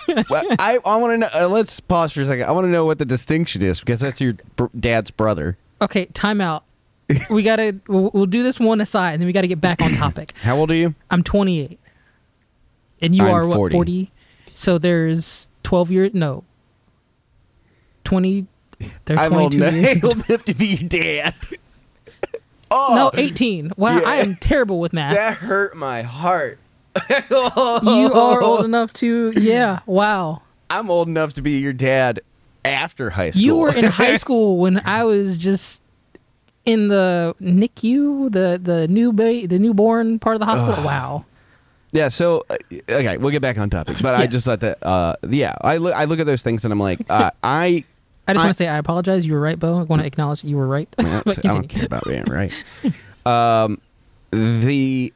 [SPEAKER 1] *laughs* I I want to know. Uh, let's pause for a second. I want to know what the distinction is because that's your br- dad's brother.
[SPEAKER 2] Okay, time out. *laughs* We gotta. We'll, we'll do this one aside, and then we got to get back on topic. *clears throat*
[SPEAKER 1] How old are you?
[SPEAKER 2] I'm 28, and you
[SPEAKER 1] I'm
[SPEAKER 2] are what
[SPEAKER 1] 40.
[SPEAKER 2] 40. So there's 12 years. No, 20. There's
[SPEAKER 1] I'm old
[SPEAKER 2] 22
[SPEAKER 1] enough,
[SPEAKER 2] years.
[SPEAKER 1] old enough to be your dad. Oh,
[SPEAKER 2] No, 18. Wow,
[SPEAKER 1] Yeah.
[SPEAKER 2] I am terrible with math.
[SPEAKER 1] that hurt my heart. *laughs*
[SPEAKER 2] You are old enough to. Yeah. Wow.
[SPEAKER 1] I'm old enough to be your dad after high school.
[SPEAKER 2] You were in high *laughs* school when I was just in the NICU, the the new ba- the newborn part of the hospital. Wow.
[SPEAKER 1] Yeah, so uh, okay, we'll get back on topic. But I just thought that, uh, yeah, I look, I look at those things and I'm like, *laughs* uh, I,
[SPEAKER 2] I just want to say I apologize. You were right, Bo. I want to acknowledge that you were right. *laughs*
[SPEAKER 1] I
[SPEAKER 2] but
[SPEAKER 1] don't care about being right. *laughs* Um, the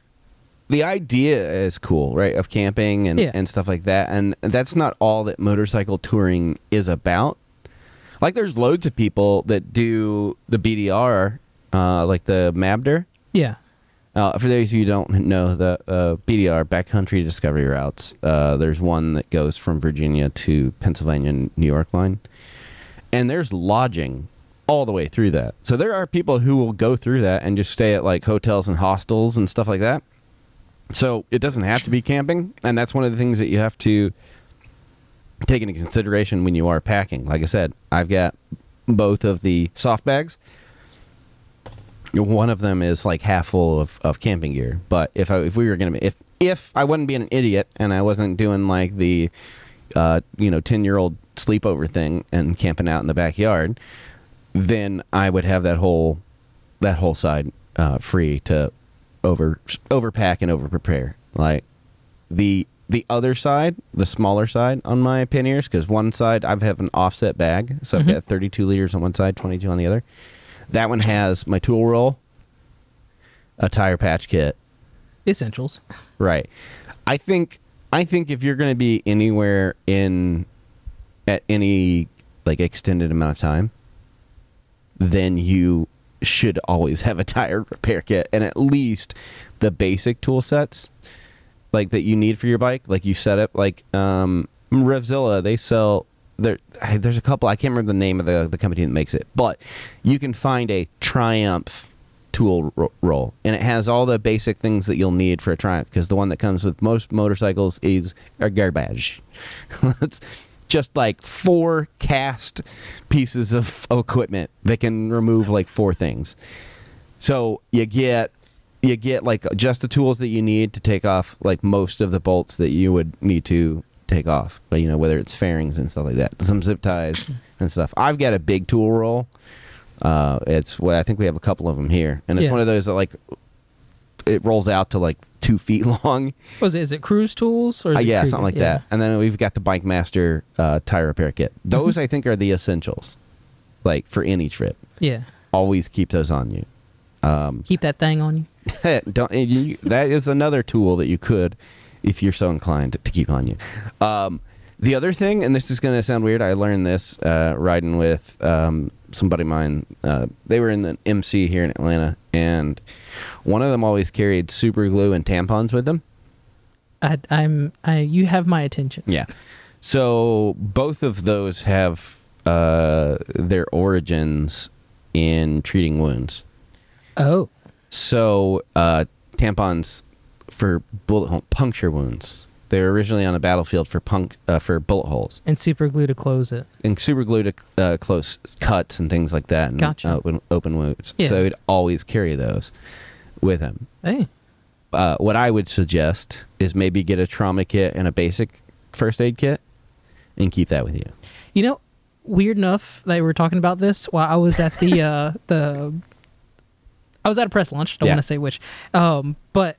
[SPEAKER 1] the idea is cool, right? Of camping and
[SPEAKER 2] Yeah.
[SPEAKER 1] and stuff like that, and that's not all that motorcycle touring is about. Like, there's loads of people that do the BDR, uh, like the MABDR.
[SPEAKER 2] Yeah.
[SPEAKER 1] Uh, for those of you who don't know, the uh, BDR backcountry discovery routes. Uh, there's one that goes from Virginia to Pennsylvania, and New York line, and there's lodging all the way through that. So there are people who will go through that and just stay at like hotels and hostels and stuff like that. So it doesn't have to be camping, and that's one of the things that you have to take into consideration when you are packing. Like I said, I've got both of the soft bags. One of them is like half full of, of camping gear. But if I, if we were gonna if if I wasn't being an idiot and I wasn't doing like the uh, you know ten year old sleepover thing and camping out in the backyard, then I would have that whole that whole side uh, free to over overpack and over prepare. Like the the other side, the smaller side on my panniers, because one side I have an offset bag, so I've got 32 liters on one side, 22 on the other. That one has my tool roll, a tire patch kit,
[SPEAKER 2] Essentials.
[SPEAKER 1] Right. I think I think if you're going to be anywhere in at any like extended amount of time, then you should always have a tire repair kit and at least the basic tool sets like that you need for your bike. Like you set up like um RevZilla, they sell there there's a couple I can't remember the name of the the company that makes it, but you can find a Triumph tool ro- roll and it has all the basic things that you'll need for a Triumph because the one that comes with most motorcycles is a garbage. *laughs* just like four cast pieces of equipment that can remove like four things. So you get you get like just the tools that you need to take off like most of the bolts that you would need to take off. But you know, whether it's fairings and stuff like that, some zip ties *clears throat* and stuff. I've got a big tool roll. Uh, it's well, I think we have a couple of them here, and it's
[SPEAKER 2] Yeah.
[SPEAKER 1] one of those that like it rolls out to like two feet *laughs* long.
[SPEAKER 2] Was it? Is it CruzTools or is
[SPEAKER 1] Uh,
[SPEAKER 2] it
[SPEAKER 1] yeah, something like
[SPEAKER 2] Yeah.
[SPEAKER 1] that. And then we've got the BikeMaster uh, tire repair kit. Those I think are the essentials, like for any trip.
[SPEAKER 2] Yeah,
[SPEAKER 1] Always keep those on you. Um,
[SPEAKER 2] keep that thing on you. *laughs*
[SPEAKER 1] don't you, that is another tool that you could, if you're so inclined, to keep on you. Um, the other thing, and this is going to sound weird, I learned this uh, riding with um, somebody of mine. Uh, they were in the MC here in Atlanta, and one of them always carried super glue and tampons with them.
[SPEAKER 2] I, I'm. I. You have my attention.
[SPEAKER 1] Yeah. So both of those have uh, their origins in treating wounds.
[SPEAKER 2] Oh,
[SPEAKER 1] So uh, tampons for bullet hole puncture wounds. They were originally on the battlefield for punk uh, for bullet holes
[SPEAKER 2] and super glue to close it.
[SPEAKER 1] and super glue to uh, close cuts and things like that and
[SPEAKER 2] Gotcha.
[SPEAKER 1] open, open wounds.
[SPEAKER 2] Yeah.
[SPEAKER 1] So he'd always carry those with him.
[SPEAKER 2] Hey,
[SPEAKER 1] Uh, what I would suggest is maybe get a trauma kit and a basic first aid kit and keep that with you.
[SPEAKER 2] you know, weird enough that we were talking about this while I was at the *laughs* uh the. I was at a press lunch. Don't
[SPEAKER 1] Yeah.
[SPEAKER 2] want to say which, um, but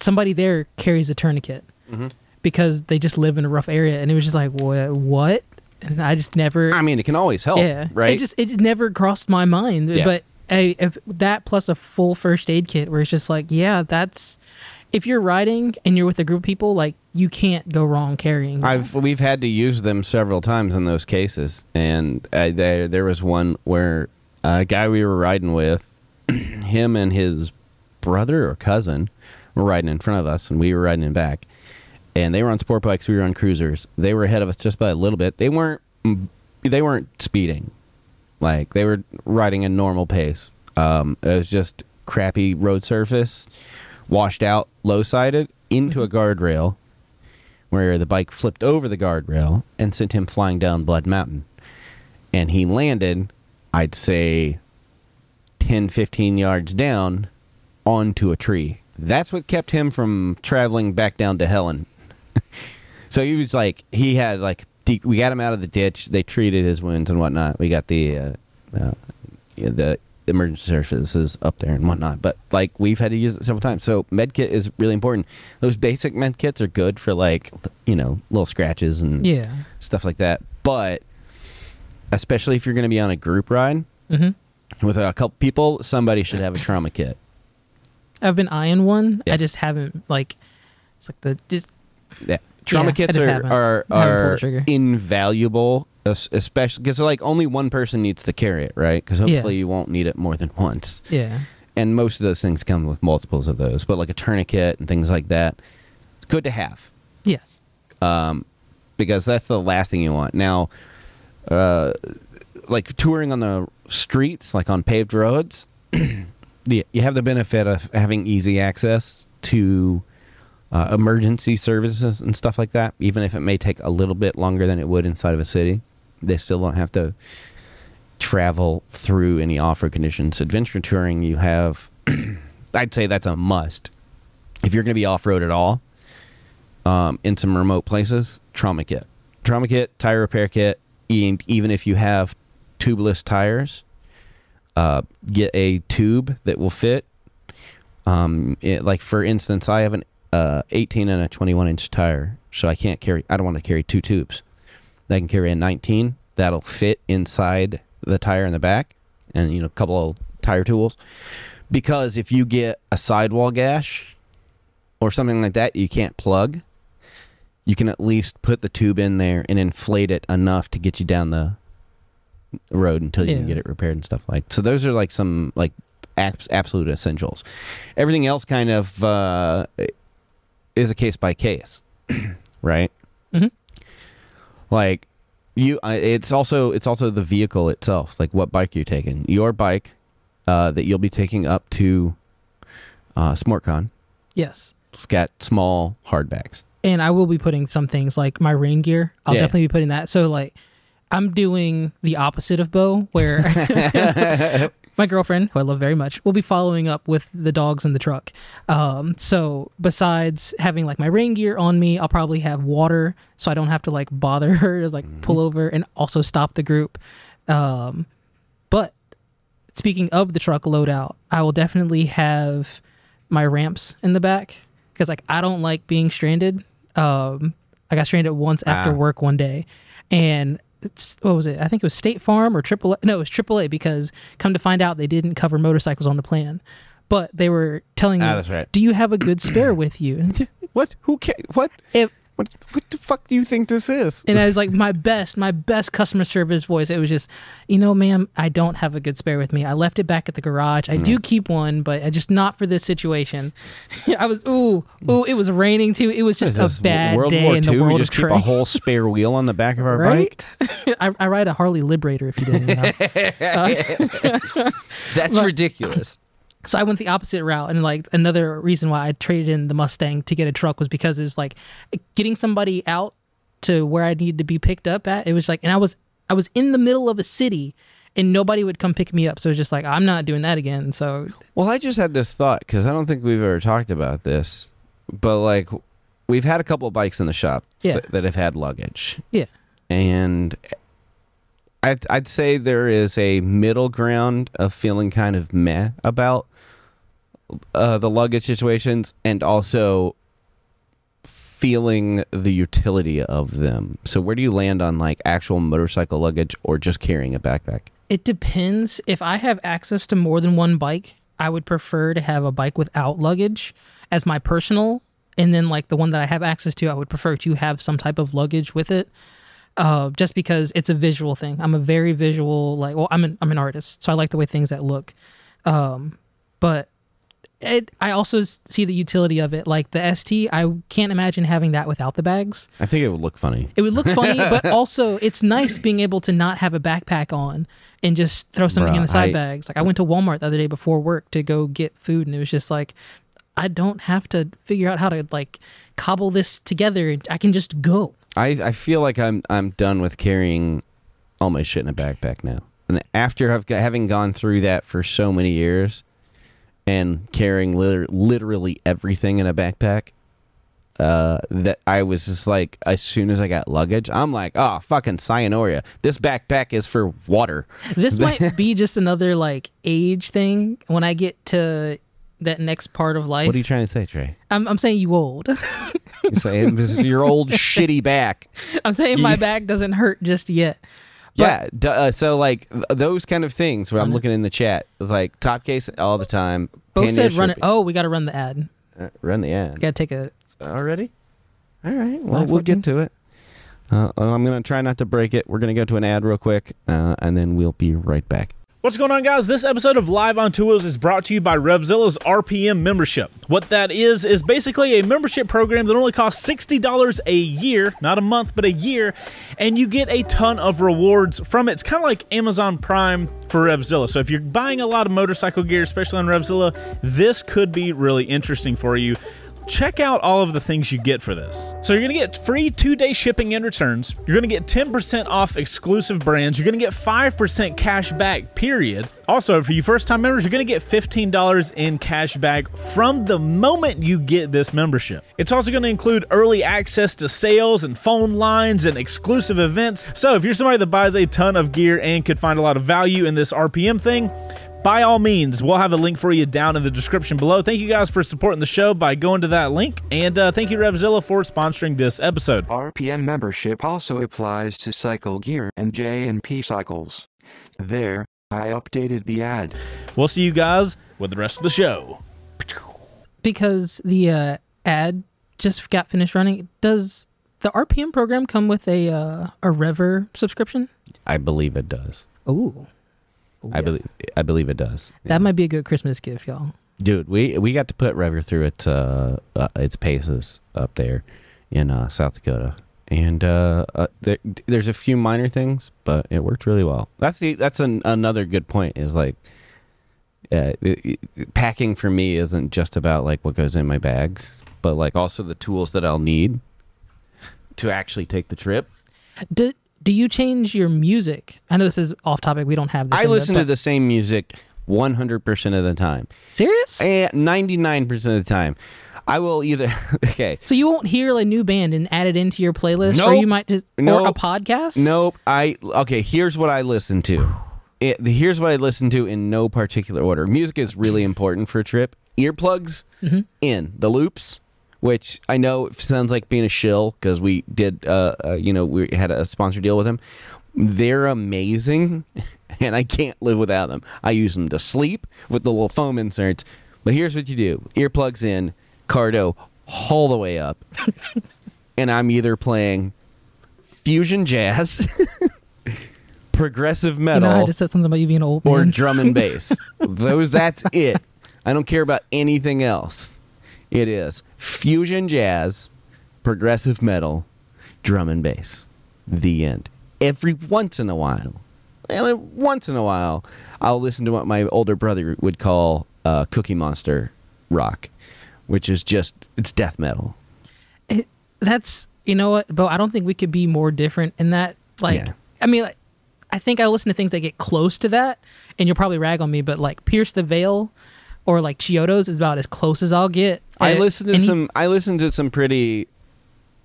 [SPEAKER 2] somebody there carries a tourniquet because they just live in a rough area, and it was just like, what? What? And I just never.
[SPEAKER 1] I mean, it can always help,
[SPEAKER 2] yeah,
[SPEAKER 1] right?
[SPEAKER 2] It just it just never crossed my mind.
[SPEAKER 1] Yeah.
[SPEAKER 2] But a, if that plus a full first aid kit, where it's just like, yeah, that's if you're riding and you're with a group of people, like you can't go wrong carrying. that.
[SPEAKER 1] I've we've had to use them several times in those cases, and uh, there there was one where a guy we were riding with, *clears throat* him and his brother or cousin were riding in front of us, and we were riding in back, and they were on sport bikes, we were on cruisers. They were ahead of us just by a little bit. They weren't they weren't speeding, like they were riding a normal pace. Um, it was just crappy road surface, washed out, low sided into a guardrail where the bike flipped over the guardrail and sent him flying down Blood Mountain. And he landed, I'd say, 10, 15 yards down onto a tree. That's what kept him from traveling back down to Helen. *laughs* so he was like, he had like, deep, we got him out of the ditch. They treated his wounds and whatnot. We got the, uh, uh, the emergency services up there and whatnot. But like we've had to use it several times. So med kit is really important. Those basic med kits are good for like you know little scratches and
[SPEAKER 2] yeah.
[SPEAKER 1] stuff like that. But especially if you're going to be on a group ride
[SPEAKER 2] hmm
[SPEAKER 1] with a couple people, somebody should have a trauma kit.
[SPEAKER 2] I've been eyeing one.
[SPEAKER 1] Yeah.
[SPEAKER 2] I just haven't like. It's like the just
[SPEAKER 1] Yeah. Trauma
[SPEAKER 2] Yeah,
[SPEAKER 1] kits are are,
[SPEAKER 2] I haven't pulled
[SPEAKER 1] are invaluable, especially because like only one person needs to carry it, right? Because
[SPEAKER 2] Yeah.
[SPEAKER 1] hopefully you won't need it more than *laughs* once.
[SPEAKER 2] yeah.
[SPEAKER 1] and most of those things come with multiples of those but like a tourniquet and things like that it's good to have
[SPEAKER 2] Yes.
[SPEAKER 1] um, because that's the last thing you want now uh, like touring on the streets like on paved roads *clears throat* you have the benefit of having easy access to uh, emergency services and stuff like that even if it may take a little bit longer than it would inside of a city they still don't have to travel through any off-road conditions. Adventure touring you have *clears throat* i'd say that's a must. If you're going to be off-road at all um, in some remote places trauma kit. Trauma kit tire repair kit and even if you have tubeless tires uh, get a tube that will fit. Um, it, like for instance i have an uh, 18 and a 21 inch tire so i can't carry i don't want to carry two tubes. I can carry a 19 that'll fit inside the tire in the back and you know a couple of tire tools. Because if you get a sidewall gash or something like that you can't plug you can at least put the tube in there and inflate it enough to get you down the road until you can get it repaired and stuff like so those are like some like abs- absolute essentials. Everything else kind of uh, is a case by case *clears throat* right
[SPEAKER 2] Mhm.
[SPEAKER 1] like you it's also it's also the vehicle itself like what bike you're taking your bike uh, that you'll be taking up to uh, SmortCon
[SPEAKER 2] Yes.
[SPEAKER 1] it's got small hardbacks
[SPEAKER 2] and I will be putting some things like my rain gear. I'll
[SPEAKER 1] Yeah.
[SPEAKER 2] definitely be putting that. So like, I'm doing the opposite of Bo, where *laughs* *laughs* my girlfriend, who I love very much, will be following up with the dogs in the truck. Um, so besides having like my rain gear on me, I'll probably have water so I don't have to like bother *laughs* her to like pull over and also stop the group. Um, but speaking of the truck loadout, I will definitely have my ramps in the back because like I don't like being stranded. Um, I got stranded once after
[SPEAKER 1] Ah.
[SPEAKER 2] work one day, and what was it? I think it was State Farm or Triple. No, it was AAA because come to find out they didn't cover motorcycles on the plan, but they were telling
[SPEAKER 1] Ah, that's right.
[SPEAKER 2] "Do you have a good spare with you?" *laughs*
[SPEAKER 1] What? Who ca What?
[SPEAKER 2] if
[SPEAKER 1] What? What the fuck do you think this is?
[SPEAKER 2] and I was like, my best, my best customer service voice. It was just, you know, ma'am, I don't have a good spare with me. I left it back at the garage. I
[SPEAKER 1] Mm.
[SPEAKER 2] do keep one, but I just not for this situation. *laughs* I was, ooh, ooh, it was raining too. It was just a bad
[SPEAKER 1] World
[SPEAKER 2] day
[SPEAKER 1] War
[SPEAKER 2] in
[SPEAKER 1] II?
[SPEAKER 2] the world
[SPEAKER 1] we
[SPEAKER 2] of
[SPEAKER 1] just keep a whole spare wheel on the back of our *laughs*
[SPEAKER 2] Right?
[SPEAKER 1] bike. *laughs*
[SPEAKER 2] I, I ride a Harley Liberator if you didn't know.
[SPEAKER 1] That's
[SPEAKER 2] Look.
[SPEAKER 1] ridiculous.
[SPEAKER 2] So I went the opposite route, and like another reason why I traded in the Mustang to get a truck was because it was like getting somebody out to where I needed to be picked up at. It was like, and I was I was in the middle of a city, and nobody would come pick me up. So it was just like I'm not doing that again. So
[SPEAKER 1] Well, I just had this thought because I don't think we've ever talked about this, but like we've had a couple of bikes in the shop
[SPEAKER 2] Yeah.
[SPEAKER 1] that, that have had luggage,
[SPEAKER 2] yeah,
[SPEAKER 1] and I'd, I'd say there is a middle ground of feeling kind of meh about uh, the luggage situations, and also feeling the utility of them. So, where do you land on like actual motorcycle luggage or just carrying a backpack?
[SPEAKER 2] it depends. If I have access to more than one bike, I would prefer to have a bike without luggage as my personal, and then like the one that I have access to, I would prefer to have some type of luggage with it. Uh, just because it's a visual thing. I'm a very visual like well I'm an I'm an artist, so I like the way things that look. Um, but it I also see the utility of it. Like the ST, I can't imagine having that without the bags.
[SPEAKER 1] I think it would look funny.
[SPEAKER 2] It would look funny, *laughs* but also it's nice being able to not have a backpack on and just throw something in the side
[SPEAKER 1] I-
[SPEAKER 2] bags. Like I went to Walmart the other day before work to go get food, and it was just like I don't have to figure out how to like cobble this together. I can just go.
[SPEAKER 1] I I feel like I'm I'm done with carrying all my shit in a backpack now. And after I've got, having gone through that for so many years and carrying liter- literally everything in a backpack, uh, that I was just like, as soon as I got luggage, I'm like, oh fucking sayonara. This backpack is for water.
[SPEAKER 2] This might *laughs* be just another like age thing. When I get to that next part of life,
[SPEAKER 1] What are you trying to say, Trey?
[SPEAKER 2] I'm, I'm saying you old. *laughs*
[SPEAKER 1] You say this is your old *laughs* shitty back.
[SPEAKER 2] I'm saying my back doesn't hurt just yet. But-
[SPEAKER 1] yeah, d- uh, so like th- those kind of things. Where I'm looking in the chat, it's like top case all the time.
[SPEAKER 2] Bo
[SPEAKER 1] Panda
[SPEAKER 2] said run it. Oh, we got to run the ad.
[SPEAKER 1] Uh, run the ad
[SPEAKER 2] Got to take a.
[SPEAKER 1] already. All right, well we'll get to it. Uh, I'm gonna try not to break it. We're gonna go to an ad real quick, uh, and then we'll be right back.
[SPEAKER 4] What's going on, guys? This episode of Live on Wheels is brought to you by RevZilla's RPM membership. What that is, is basically a membership program that only costs $60 a year, not a month, but a year, and you get a ton of rewards from it. It's kind of like Amazon Prime for RevZilla. So if you're buying a lot of motorcycle gear, especially on RevZilla, this could be really interesting for you check out all of the things you get for this. So you're going to get free two-day shipping and returns. You're going to get 10% off exclusive brands. You're going to get 5% cash back, period. Also, for you first-time members, you're going to get $15 in cash back from the moment you get this membership. It's also going to include early access to sales and phone lines and exclusive events. So if you're somebody that buys a ton of gear and could find a lot of value in this RPM thing, by all means, we'll have a link for you down in the description below. Thank you guys for supporting the show by going to that link. And uh, thank you, RevZilla, for sponsoring this episode.
[SPEAKER 5] RPM membership also applies to Cycle Gear and J&P Cycles. There, I updated the ad.
[SPEAKER 4] We'll see you guys with the rest of the show.
[SPEAKER 2] because the uh, ad just got finished running. Does the RPM program come with a uh, a Rever subscription?
[SPEAKER 1] I believe it does.
[SPEAKER 2] Ooh,
[SPEAKER 1] I believe I believe it does.
[SPEAKER 2] that might be a good Christmas gift, y'all.
[SPEAKER 1] Dude, we we got to put Rever through its uh, uh its paces up there in uh, South Dakota, and uh, uh there, there's a few minor things, but it worked really well. That's the that's an, another good point. Is like, uh, it- it- packing for me isn't just about like what goes in my bags, but like also the tools that I'll need to actually take the trip.
[SPEAKER 2] Do do you change your music? I know this is off topic. We don't have this.
[SPEAKER 1] I
[SPEAKER 2] in
[SPEAKER 1] listen to the same music 100% of the time.
[SPEAKER 2] Serious?
[SPEAKER 1] Eh, and 99% of the time. I will either *laughs* okay.
[SPEAKER 2] so you won't hear a new band and add it into your playlist, or
[SPEAKER 1] Nope.
[SPEAKER 2] you might just or a
[SPEAKER 1] Nope.
[SPEAKER 2] podcast.
[SPEAKER 1] Nope. I okay. Here's what I listen to. It, here's what I listen to in no particular order. Music is really important for a trip. Earplugs mm-hmm. in the loops, which I know sounds like being a shill because we did. Uh, uh, you know, we had a sponsor deal with them. They're amazing, *laughs* and I can't live without them. I use them to sleep with the little foam inserts. But here's what you do: earplugs in, Cardo all the way up, *laughs* and I'm either playing fusion jazz, *laughs* progressive
[SPEAKER 2] You
[SPEAKER 1] metal,
[SPEAKER 2] know, I just said something about you being old.
[SPEAKER 1] or
[SPEAKER 2] man.
[SPEAKER 1] drum and bass. Those that's it. I don't care about anything else. It is fusion jazz, progressive metal, drum and bass. The end. Every once in a while, and once in a while, I'll listen to what my older brother would call uh, Cookie Monster rock, which is just it's death metal.
[SPEAKER 2] It- that's you know what, Bo. I don't think we could be more different in that. Like,
[SPEAKER 1] Yeah.
[SPEAKER 2] I mean, like, I think I listen to things that get close to that, and you'll probably rag on me, but like Pierce the Veil or like Chiodos is about as close as I'll get.
[SPEAKER 1] I
[SPEAKER 2] And-
[SPEAKER 1] listen to
[SPEAKER 2] he-
[SPEAKER 1] some. I listen to some pretty,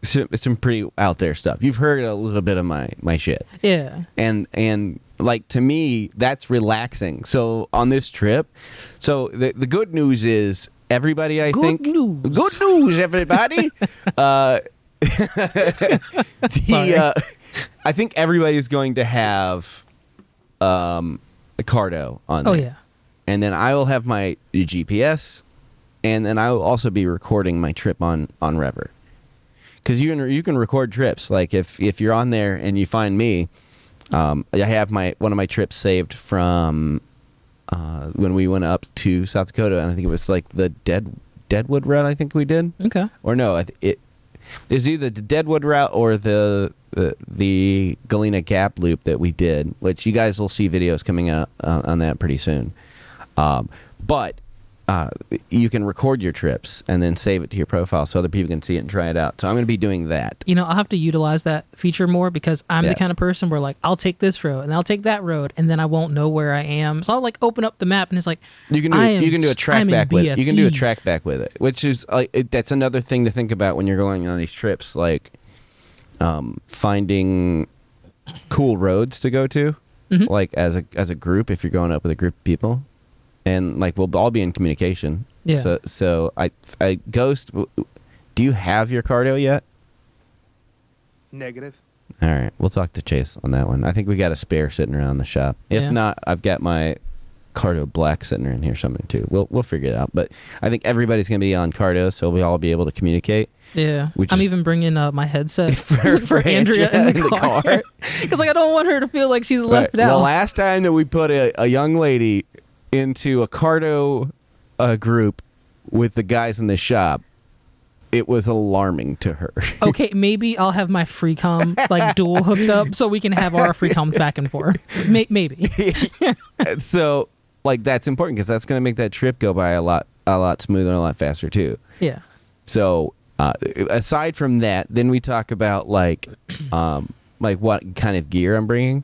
[SPEAKER 1] some, some pretty out there stuff. You've heard a little bit of my my shit.
[SPEAKER 2] yeah.
[SPEAKER 1] and and like to me that's relaxing so on this trip so the the good news is everybody i
[SPEAKER 2] Good
[SPEAKER 1] think
[SPEAKER 2] news.
[SPEAKER 1] good news everybody *laughs* uh *laughs* the uh i think everybody's going to have um a cardo on
[SPEAKER 2] Oh
[SPEAKER 1] there.
[SPEAKER 2] yeah.
[SPEAKER 1] And then i will have my gps and then i will also be recording my trip on on rever because you can you can record trips like if if you're on there and you find me um, I have my one of my trips saved from uh, when we went up to South Dakota, and I think it was like the Dead Deadwood route. I think we did,
[SPEAKER 2] Okay.
[SPEAKER 1] or no, it it was either the Deadwood route or the the, the Galena Gap loop that we did, which you guys will see videos coming out uh, on that pretty soon. Um, but uh, you can record your trips and then save it to your profile so other people can see it and try it out. So I'm going to be doing that.
[SPEAKER 2] You know, I'll have to utilize that feature more because I'm
[SPEAKER 1] Yeah.
[SPEAKER 2] the kind of person where like I'll take this road and I'll take that road and then I won't know where I am. So I'll like open up the map and it's like
[SPEAKER 1] You can do
[SPEAKER 2] I am
[SPEAKER 1] you can do a track back with it. You can do a track back with it, which is like it, that's another thing to think about when you're going on these trips, like um, finding cool roads to go to,
[SPEAKER 2] Mhm.
[SPEAKER 1] like as a as a group. If you're going up with a group of people, and like we'll all be in communication.
[SPEAKER 2] Yeah.
[SPEAKER 1] So so I I ghost. Do you have your cardo yet?
[SPEAKER 3] Negative.
[SPEAKER 1] All right, we'll talk to Chase on that one. I think we got a spare sitting around the shop. If
[SPEAKER 2] Yeah.
[SPEAKER 1] not, I've got my Cardo Black sitting in here something too. We'll we'll figure it out. But I think everybody's gonna be on Cardo, so we'll all be able to communicate.
[SPEAKER 2] Yeah,
[SPEAKER 1] Which
[SPEAKER 2] I'm
[SPEAKER 1] is-
[SPEAKER 2] even bringing uh, my headset *laughs*
[SPEAKER 1] For-
[SPEAKER 2] for, *laughs*
[SPEAKER 1] for
[SPEAKER 2] Andrea
[SPEAKER 1] Andrea
[SPEAKER 2] in the car because *laughs* like I don't want her to feel like she's left
[SPEAKER 1] Right.
[SPEAKER 2] out.
[SPEAKER 1] The last time that we put a, a young lady into a Cardo uh, group with the guys in the shop, it was alarming to her. *laughs*
[SPEAKER 2] okay, maybe I'll have my Freecom like dual hooked up so we can have our Freecoms back and forth. May- maybe. *laughs*
[SPEAKER 1] so like that's important because that's gonna make that trip go by a lot a lot smoother and a lot faster too.
[SPEAKER 2] Yeah.
[SPEAKER 1] So uh, aside from that, then we talk about like, um, like what kind of gear I'm bringing,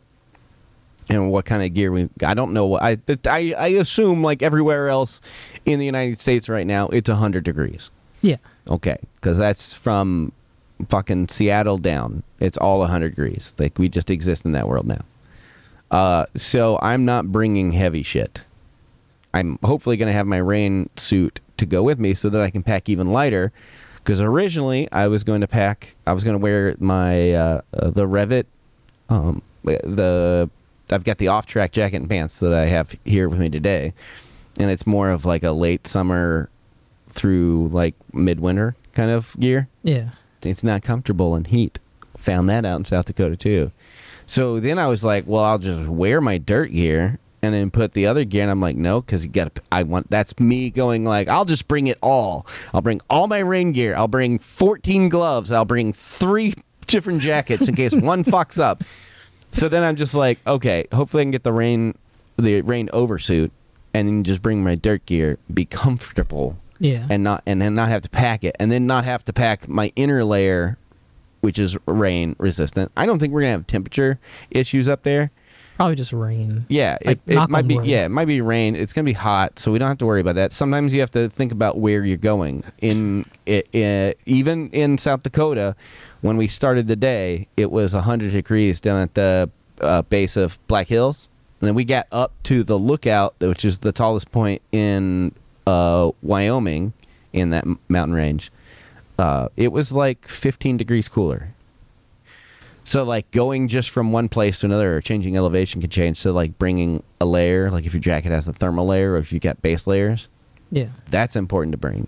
[SPEAKER 1] and what kind of gear we. I don't know what I. I I assume like everywhere else in the United States right now, it's hundred degrees.
[SPEAKER 2] Yeah.
[SPEAKER 1] Okay, because that's from fucking Seattle down. It's all hundred degrees. Like we just exist in that world now. Uh, so I'm not bringing heavy shit. I'm hopefully going to have my rain suit to go with me so that I can pack even lighter. Because originally I was going to pack, I was going to wear my uh, uh, the Revit, um, the I've got the off track jacket and pants that I have here with me today, and it's more of like a late summer through like midwinter kind of gear
[SPEAKER 2] Yeah.
[SPEAKER 1] it's not comfortable in heat. Found that out in South Dakota too. So then I was like, well, I'll just wear my dirt gear and then put the other gear. And I'm like, no, because you got to. I want that's me going like, I'll just bring it all. I'll bring all my rain gear. I'll bring 14 gloves. I'll bring three *laughs* different jackets in case one fucks up. So then I'm just like, okay, hopefully I can get the rain, the rain oversuit, and then just bring my dirt gear, be comfortable
[SPEAKER 2] Yeah.
[SPEAKER 1] and not and then not have to pack it and then not have to pack my inner layer which is rain resistant i don't think we're gonna have temperature issues up there
[SPEAKER 2] Probably just rain.
[SPEAKER 1] Yeah,
[SPEAKER 2] Like,
[SPEAKER 1] it, it might be.
[SPEAKER 2] wood.
[SPEAKER 1] Yeah, it might be rain. It's gonna be hot, so we don't have to worry about that. Sometimes you have to think about where you're going. In i i even in South Dakota, when we started the day, it was 100 degrees down at the uh, base of Black Hills, and then we got up to the lookout, which is the tallest point in uh, Wyoming, in that mountain range. Uh, it was like 15 degrees cooler. So like going just from one place to another or changing elevation can change. So like bringing a layer, like if your jacket has a thermal layer or if you got base layers,
[SPEAKER 2] Yeah.
[SPEAKER 1] that's important to bring.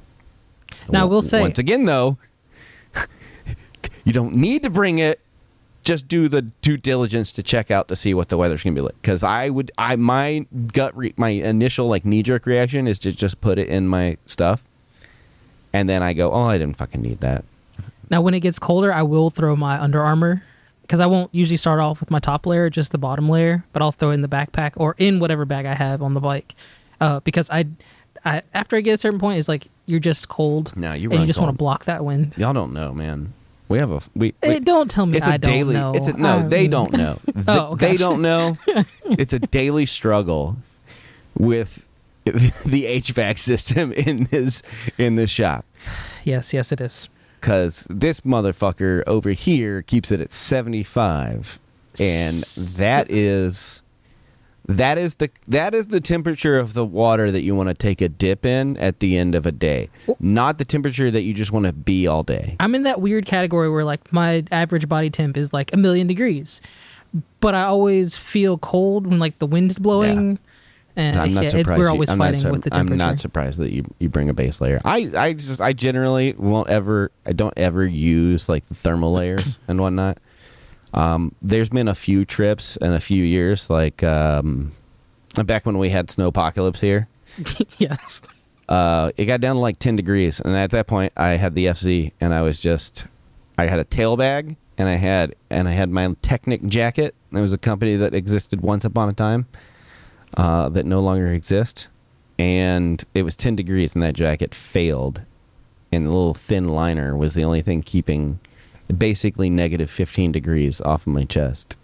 [SPEAKER 2] Now, I will say-
[SPEAKER 1] once again though, you don't need to bring it. Just do the due diligence to check out to see what the weather's gonna be like. Because I would, I my gut, re, my initial like knee jerk reaction is to just put it in my stuff, and then I go, oh, I didn't fucking need that.
[SPEAKER 2] Now, when it gets colder, I will throw my Under Armour because I won't usually start off with my top layer, just the bottom layer, but I'll throw it in the backpack or in whatever bag I have on the bike. Uh, because I, I after I get a certain point, it's like you're just cold.
[SPEAKER 1] No, you
[SPEAKER 2] and you just want to block that wind.
[SPEAKER 1] Y'all don't know, man. We have a we. we
[SPEAKER 2] Hey, don't tell me
[SPEAKER 1] it's
[SPEAKER 2] I
[SPEAKER 1] a
[SPEAKER 2] don't
[SPEAKER 1] daily.
[SPEAKER 2] know.
[SPEAKER 1] It's a, no,
[SPEAKER 2] Um,
[SPEAKER 1] they don't know. *laughs* Th-
[SPEAKER 2] Oh,
[SPEAKER 1] they don't know. *laughs* it's a daily struggle with *laughs* the HVAC system in this in this shop
[SPEAKER 2] Yes, yes, it is.
[SPEAKER 1] because this motherfucker over here keeps it at seventy five, and that is that is the that is the temperature of the water that you want to take a dip in at the end of a day, not the temperature that you just want to be all day.
[SPEAKER 2] I'm in that weird category where like my average body temp is like a million degrees, but I always feel cold when like the wind is blowing. And
[SPEAKER 1] I'm not
[SPEAKER 2] yeah, it-
[SPEAKER 1] surprised.
[SPEAKER 2] we're always
[SPEAKER 1] I'm
[SPEAKER 2] fighting
[SPEAKER 1] sur-
[SPEAKER 2] with the temperature.
[SPEAKER 1] I'm not surprised that you you bring a base layer. I I just I generally won't ever I don't ever use like the thermal layers and whatnot. Um, there's been a few trips and a few years like um, back when we had snow apocalypse here. *laughs*
[SPEAKER 2] yes.
[SPEAKER 1] Uh, it got down to like 10 degrees, and at that point, I had the FZ, and I was just, I had a tail bag, and I had, and I had my Teknic jacket. It was a company that existed once upon a time, uh, that no longer exists, and it was 10 degrees, and that jacket failed, and the little thin liner was the only thing keeping, basically negative 15 degrees off of my chest.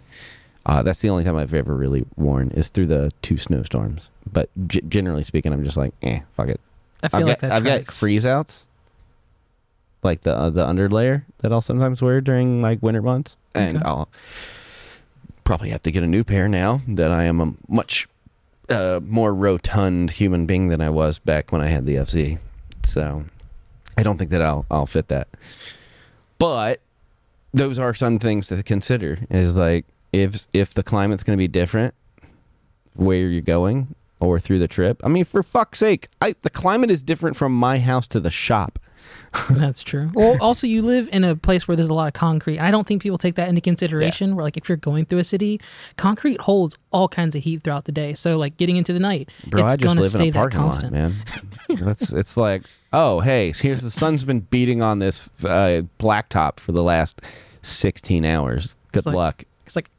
[SPEAKER 1] Uh, that's the only time I've ever really worn is through the two snowstorms. But g- generally speaking, I'm just like, eh, fuck it.
[SPEAKER 2] I feel
[SPEAKER 1] I've
[SPEAKER 2] like
[SPEAKER 1] got,
[SPEAKER 2] that
[SPEAKER 1] I've got freeze outs, like the uh, the underlayer that I'll sometimes wear during like winter months, and
[SPEAKER 2] Okay.
[SPEAKER 1] I'll probably have to get a new pair now that I am a much uh, more rotund human being than I was back when I had the FZ. So I don't think that I'll I'll fit that. But those are some things to consider. Is like if if the climate's going to be different, where you're going or through the trip. I mean, for fuck's sake, I, the climate is different from my house to the shop.
[SPEAKER 2] That's true. *laughs* Well, also you live in a place where there's a lot of concrete. I don't think people take that into consideration. Where like if you're going through a city, concrete holds all kinds of heat throughout the day. So like getting into the night,
[SPEAKER 1] Bro,
[SPEAKER 2] it's gonna stay
[SPEAKER 1] in a
[SPEAKER 2] that
[SPEAKER 1] parking lot,
[SPEAKER 2] constant.
[SPEAKER 1] man. *laughs* That's it's like, oh, hey, here's the sun's been beating on this uh, blacktop for the last 16 hours. Good
[SPEAKER 2] It's like-
[SPEAKER 1] luck.
[SPEAKER 2] It's like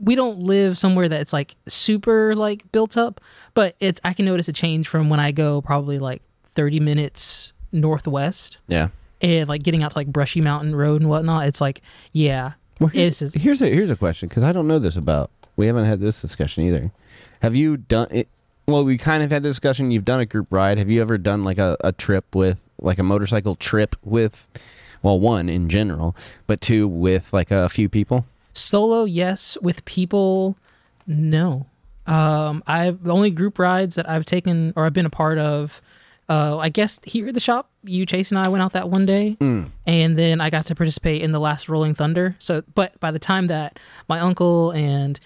[SPEAKER 2] we don't live somewhere that's like super like built up, but it's I can notice a change from when I go probably like 30 minutes northwest
[SPEAKER 1] Yeah.
[SPEAKER 2] and like getting out to like Brushy Mountain Road and whatnot. It's like yeah,
[SPEAKER 1] Well, here's,
[SPEAKER 2] It's just-
[SPEAKER 1] here's a here's a question because I don't know this about. We haven't had this discussion either. Have you done it? Well, we kind of had the discussion. You've done a group ride. Have you ever done like a, a trip with like a motorcycle trip with, well, one in general, but two with like a few people?
[SPEAKER 2] solo yes, with people no. Um, I've the only group rides that I've taken or I've been a part of. Uh, I guess here at the shop, you Chase and I went out that one day, and then I got to participate in the last Rolling Thunder. So, but by the time that my uncle and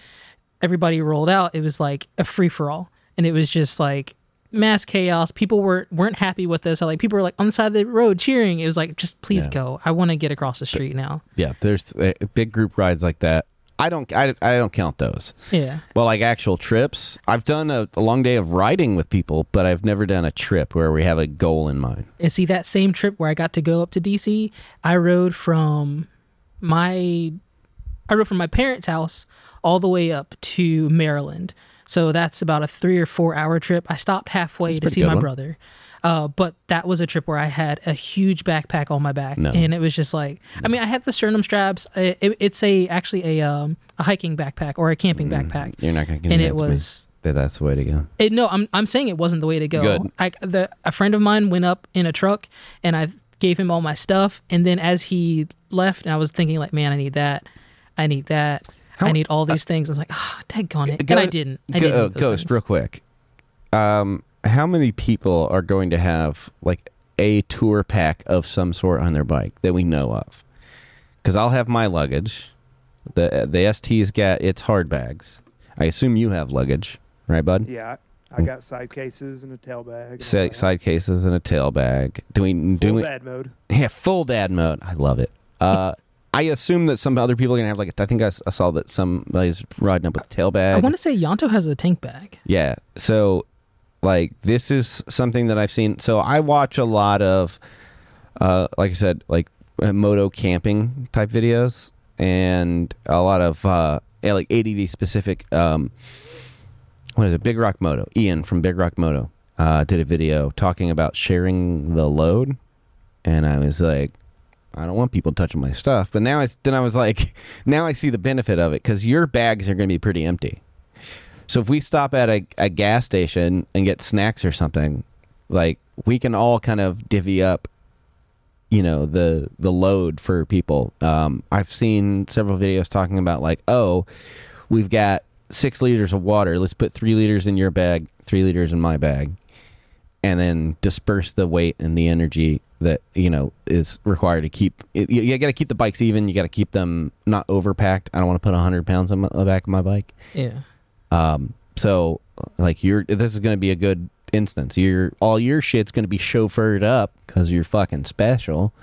[SPEAKER 2] everybody rolled out, it was like a free for all, and it was just like mass chaos. People weren't weren't happy with this. Like people were like on the side of the road cheering. It was like, just please
[SPEAKER 1] Yeah.
[SPEAKER 2] go. I want to get across the street now.
[SPEAKER 1] Yeah, there's uh, big group rides like that. I don't I, I don't count those.
[SPEAKER 2] Yeah.
[SPEAKER 1] Well, like actual trips, I've done a, a long day of riding with people, but I've never done a trip where we have a goal in mind.
[SPEAKER 2] And see that same trip where I got to go up to DC, I rode from my I rode from my parents' house all the way up to Maryland. So that's about a three or four hour trip. I stopped halfway to see my
[SPEAKER 1] one.
[SPEAKER 2] brother. Uh, but that was a trip where I had a huge backpack on my back,
[SPEAKER 1] No.
[SPEAKER 2] and it was just like, I mean, I had the sternum straps. It, it- it's a actually a um a hiking backpack or a camping backpack.
[SPEAKER 1] You're not going to
[SPEAKER 2] get
[SPEAKER 1] And
[SPEAKER 2] it was-
[SPEAKER 1] me that that's the way to go.
[SPEAKER 2] It, no, I'm I'm saying it wasn't the way to go.
[SPEAKER 1] Good.
[SPEAKER 2] I the a friend of mine went up in a truck, and I gave him all my stuff, and then as he left, and I was thinking like, man, I need that, I need that,
[SPEAKER 1] How-
[SPEAKER 2] I need all these things. I was like, ah, daggone it,
[SPEAKER 1] Go-
[SPEAKER 2] and I didn't. I
[SPEAKER 1] Go-
[SPEAKER 2] didn't.
[SPEAKER 1] uh,
[SPEAKER 2] those
[SPEAKER 1] Ghost,
[SPEAKER 2] things.
[SPEAKER 1] real quick. Um, how many people are going to have like a tour pack of some sort on their bike that we know of? Because I'll have my luggage. The the ST's got its hard bags. I assume you have luggage, right, bud?
[SPEAKER 3] Yeah, I, I got side cases and a tail bag. and
[SPEAKER 1] Sa-
[SPEAKER 3] that.
[SPEAKER 1] side cases and a tail bag. Do we do
[SPEAKER 3] Full
[SPEAKER 1] we?
[SPEAKER 3] dad mode.
[SPEAKER 1] Yeah, full dad mode. I love it. Uh, I assume that some other people are gonna have like. I think I saw that somebody's riding up with a tail
[SPEAKER 2] I want to say Yanto has a tank bag.
[SPEAKER 1] Yeah. So, like, this is something that I've seen. So, I watch a lot of, uh, like I said, like uh, moto camping type videos and a lot of, uh, like ADV specific, um, what is it? Big Rock Moto. Ian from Big Rock Moto uh, did a video talking about sharing the load. And I was like, I don't want people touching my stuff. But now I, then I was like, *laughs* now I see the benefit of it because your bags are going to be pretty empty. So if we stop at a, a gas station and get snacks or something, like we can all kind of divvy up, you know, the the load for people. Um, I've seen several videos talking about like, oh, we've got six liters of water. Let's put three liters in your bag, three liters in my bag, and then disperse the weight and the energy that you know is required to keep. You, you got to keep the bikes even. You got to keep them not overpacked. I don't want to put hundred pounds on the back of my bike.
[SPEAKER 2] Yeah.
[SPEAKER 1] Um, so like you're this is going to be a good instance. Your all your shit's going to be chauffeured up because you're fucking special.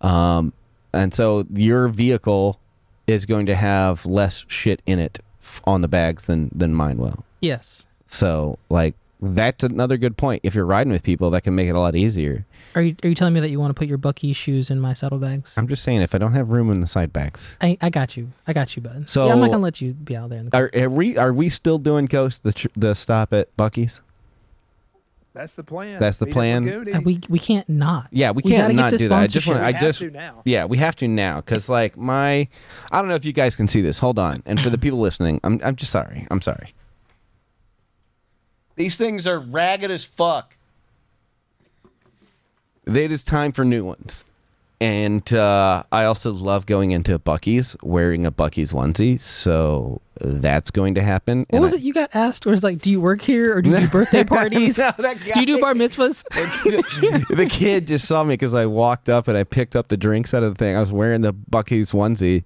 [SPEAKER 1] Um, and so your vehicle is going to have less shit in it on the bags than than mine will.
[SPEAKER 2] Yes.
[SPEAKER 1] So like that's another good point. If you're riding with people, that can make it a lot easier.
[SPEAKER 2] Are you are you telling me that you want to put your Buc-ee's shoes in my saddlebags?
[SPEAKER 1] I'm just saying if I don't have room in the side bags.
[SPEAKER 2] I, I got you. I got you, bud.
[SPEAKER 1] So-
[SPEAKER 2] yeah, I'm not gonna let you be out there. In the
[SPEAKER 1] Are, are we are we still doing ghost the tr- the stop at Buc-ee's?
[SPEAKER 3] That's the plan.
[SPEAKER 1] That's the
[SPEAKER 3] Meet
[SPEAKER 1] plan?
[SPEAKER 3] with
[SPEAKER 2] Uh, we we can't not.
[SPEAKER 1] Yeah, we
[SPEAKER 2] We
[SPEAKER 1] can't
[SPEAKER 2] gotta get
[SPEAKER 1] not
[SPEAKER 2] this
[SPEAKER 1] do that. I just want. I just
[SPEAKER 3] to now.
[SPEAKER 1] Yeah, we have to now because like my, I don't know if you guys can see this. Hold on, and for the people listening, I'm I'm just sorry. I'm sorry. These things are ragged as fuck. It is time for new ones, and uh, I also love going into Buc-ee's wearing a Buc-ee's onesie, so that's going to happen.
[SPEAKER 2] What
[SPEAKER 1] and
[SPEAKER 2] was
[SPEAKER 1] I-
[SPEAKER 2] it you got asked? Where it's like, do you work here or do you do *laughs* birthday parties? *laughs*
[SPEAKER 1] No, that *laughs*
[SPEAKER 2] do you do bar mitzvahs?
[SPEAKER 1] the kid just saw me because I walked up and I picked up the drinks out of the thing. I was wearing the Buc-ee's onesie,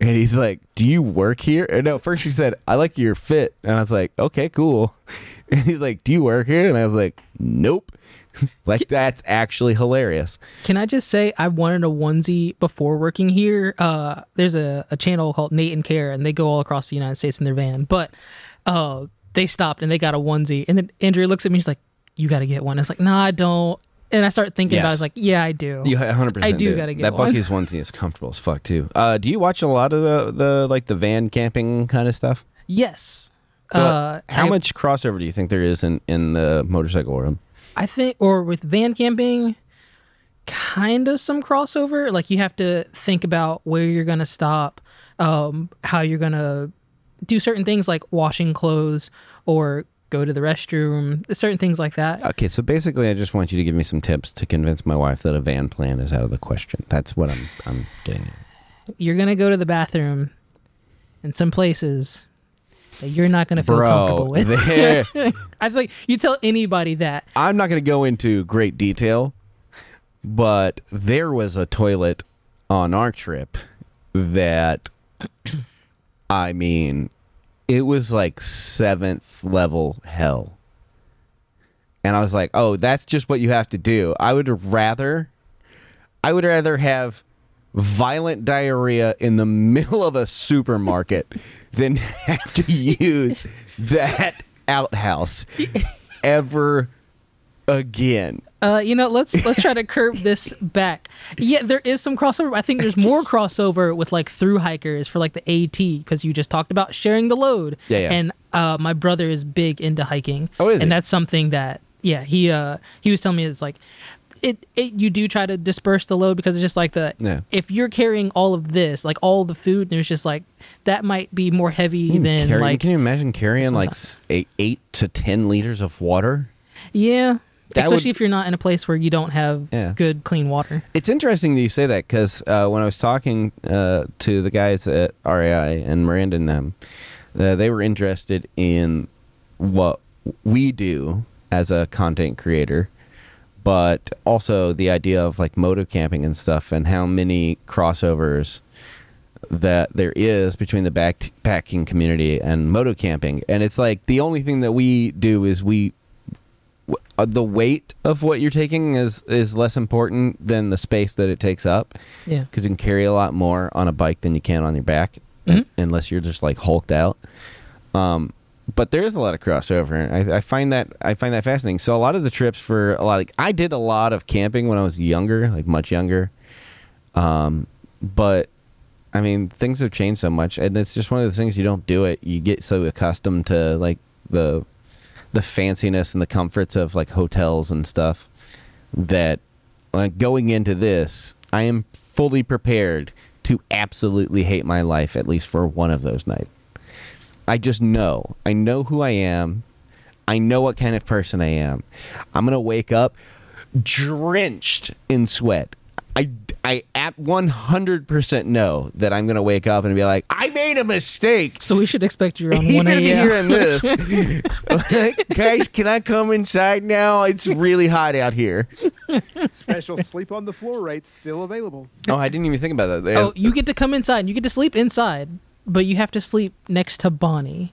[SPEAKER 1] and he's like, "Do you work here?" And no, first he said, "I like your fit," and I was like, "Okay, cool." *laughs* And he's like, "Do you work here?" And I was like, "Nope." *laughs* like that's actually hilarious.
[SPEAKER 2] Can I just say I wanted a onesie before working here? Uh, there's a, a channel called Nate and Care, and they go all across the United States in their van. But uh, they stopped and they got a onesie, and then Andrea looks at me. She's like, "You got to get one." I was like, "No, I don't." And I start thinking about. it. I was like, "Yeah, I do."
[SPEAKER 1] You 100 percent
[SPEAKER 2] I do gotta get one.
[SPEAKER 1] that
[SPEAKER 2] one.
[SPEAKER 1] Buc-ee's onesie is comfortable as fuck too. Uh, do you watch a lot of the the like the van camping kind of stuff?
[SPEAKER 2] yes.
[SPEAKER 1] So,
[SPEAKER 2] uh,
[SPEAKER 1] how
[SPEAKER 2] I-
[SPEAKER 1] much crossover do you think there is in in the motorcycle world?
[SPEAKER 2] I think, or with van camping, kind of some crossover. Like you have to think about where you're going to stop, um, how you're going to do certain things like washing clothes or go to the restroom, certain things like that.
[SPEAKER 1] Okay, so basically, I just want you to give me some tips to convince my wife that a van plan is out of the question. That's what I'm I'm getting at.
[SPEAKER 2] You're going to go to the bathroom in some places that you're not going to feel comfortable with. *laughs* *laughs* I feel like you tell anybody that.
[SPEAKER 1] I'm not going to go into great detail, but there was a toilet on our trip that, *clears throat* I mean, it was like seventh level hell. And I was like, oh, that's just what you have to do. I would rather, I would rather have violent diarrhea in the *laughs* middle of a supermarket than *laughs* have to use that outhouse ever again.
[SPEAKER 2] Uh, you know, let's let's try to curb this back. Yeah, there is some crossover. I think there's more crossover with like through hikers for like the AT because you just talked about sharing the load.
[SPEAKER 1] Yeah, yeah.
[SPEAKER 2] And uh, my brother is big into hiking.
[SPEAKER 1] Oh, is
[SPEAKER 2] and
[SPEAKER 1] he?
[SPEAKER 2] that's something that yeah, he uh he was telling me it's like it, it you do try to disperse the load because it's just like the
[SPEAKER 1] Yeah.
[SPEAKER 2] if you're carrying all of this, like all the food, there's just like that might be more heavy than
[SPEAKER 1] carry-
[SPEAKER 2] like
[SPEAKER 1] can you imagine carrying like
[SPEAKER 2] sometimes.
[SPEAKER 1] s- eight, eight to ten liters of water?
[SPEAKER 2] yeah.
[SPEAKER 1] That
[SPEAKER 2] Especially
[SPEAKER 1] would-
[SPEAKER 2] if you're not in a place where you don't have
[SPEAKER 1] Yeah.
[SPEAKER 2] good clean water.
[SPEAKER 1] It's interesting that you say that because uh, when I was talking uh, to the guys at RAI and Miranda and them, uh, they were interested in what we do as a content creator, but also the idea of like moto camping and stuff and how many crossovers that there is between the backpacking community and moto camping. And it's like the only thing that we do is we uh, the weight of what you're taking is is less important than the space that it takes up
[SPEAKER 2] Yeah.
[SPEAKER 1] because you can carry a lot more on a bike than you can on your back
[SPEAKER 2] Mhm.
[SPEAKER 1] unless you're just like hulked out um but there is a lot of crossover and I, I find that i find that fascinating. So a lot of the trips for a lot of i did a lot of camping when i was younger like much younger. Um but i mean things have changed so much and it's just one of the things you don't do it. You get so accustomed to like the the fanciness and the comforts of like hotels and stuff that like going into this i am fully prepared to absolutely hate my life at least for one of those nights i just know i know who i am i know what kind of person i am i'm gonna wake up drenched in sweat i i at 100% know that i'm gonna wake up and be like i made a mistake
[SPEAKER 2] So we should expect you around *laughs* one
[SPEAKER 1] even
[SPEAKER 2] a.m.
[SPEAKER 1] hearing this, *laughs* like, guys, can I come inside now? It's really hot out here.
[SPEAKER 3] Special sleep on the floor rates still available.
[SPEAKER 1] Oh, I didn't even think about that. They-
[SPEAKER 2] Oh, you get to come inside. You get to sleep inside, but you have to sleep next to Bonnie.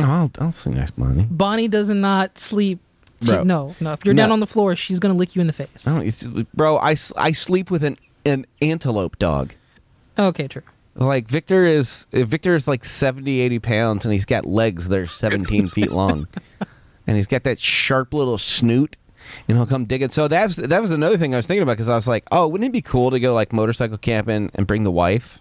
[SPEAKER 1] oh, I'll, I'll sing next money.
[SPEAKER 2] Bonnie Bonnie does not sleep. she-
[SPEAKER 1] Bro.
[SPEAKER 2] no, no. If you're down
[SPEAKER 1] No.
[SPEAKER 2] on the floor, she's gonna lick you in the face.
[SPEAKER 1] I don't, it's, bro, I, s- I sleep with an an antelope dog.
[SPEAKER 2] Okay, true.
[SPEAKER 1] Like Victor is Victor is like 70, 80 pounds, and he's got legs that are seventeen feet long, *laughs* and he's got that sharp little snoot, and he'll come digging. So that's that was another thing I was thinking about because I was like, oh, wouldn't it be cool to go like motorcycle camping and bring the wife,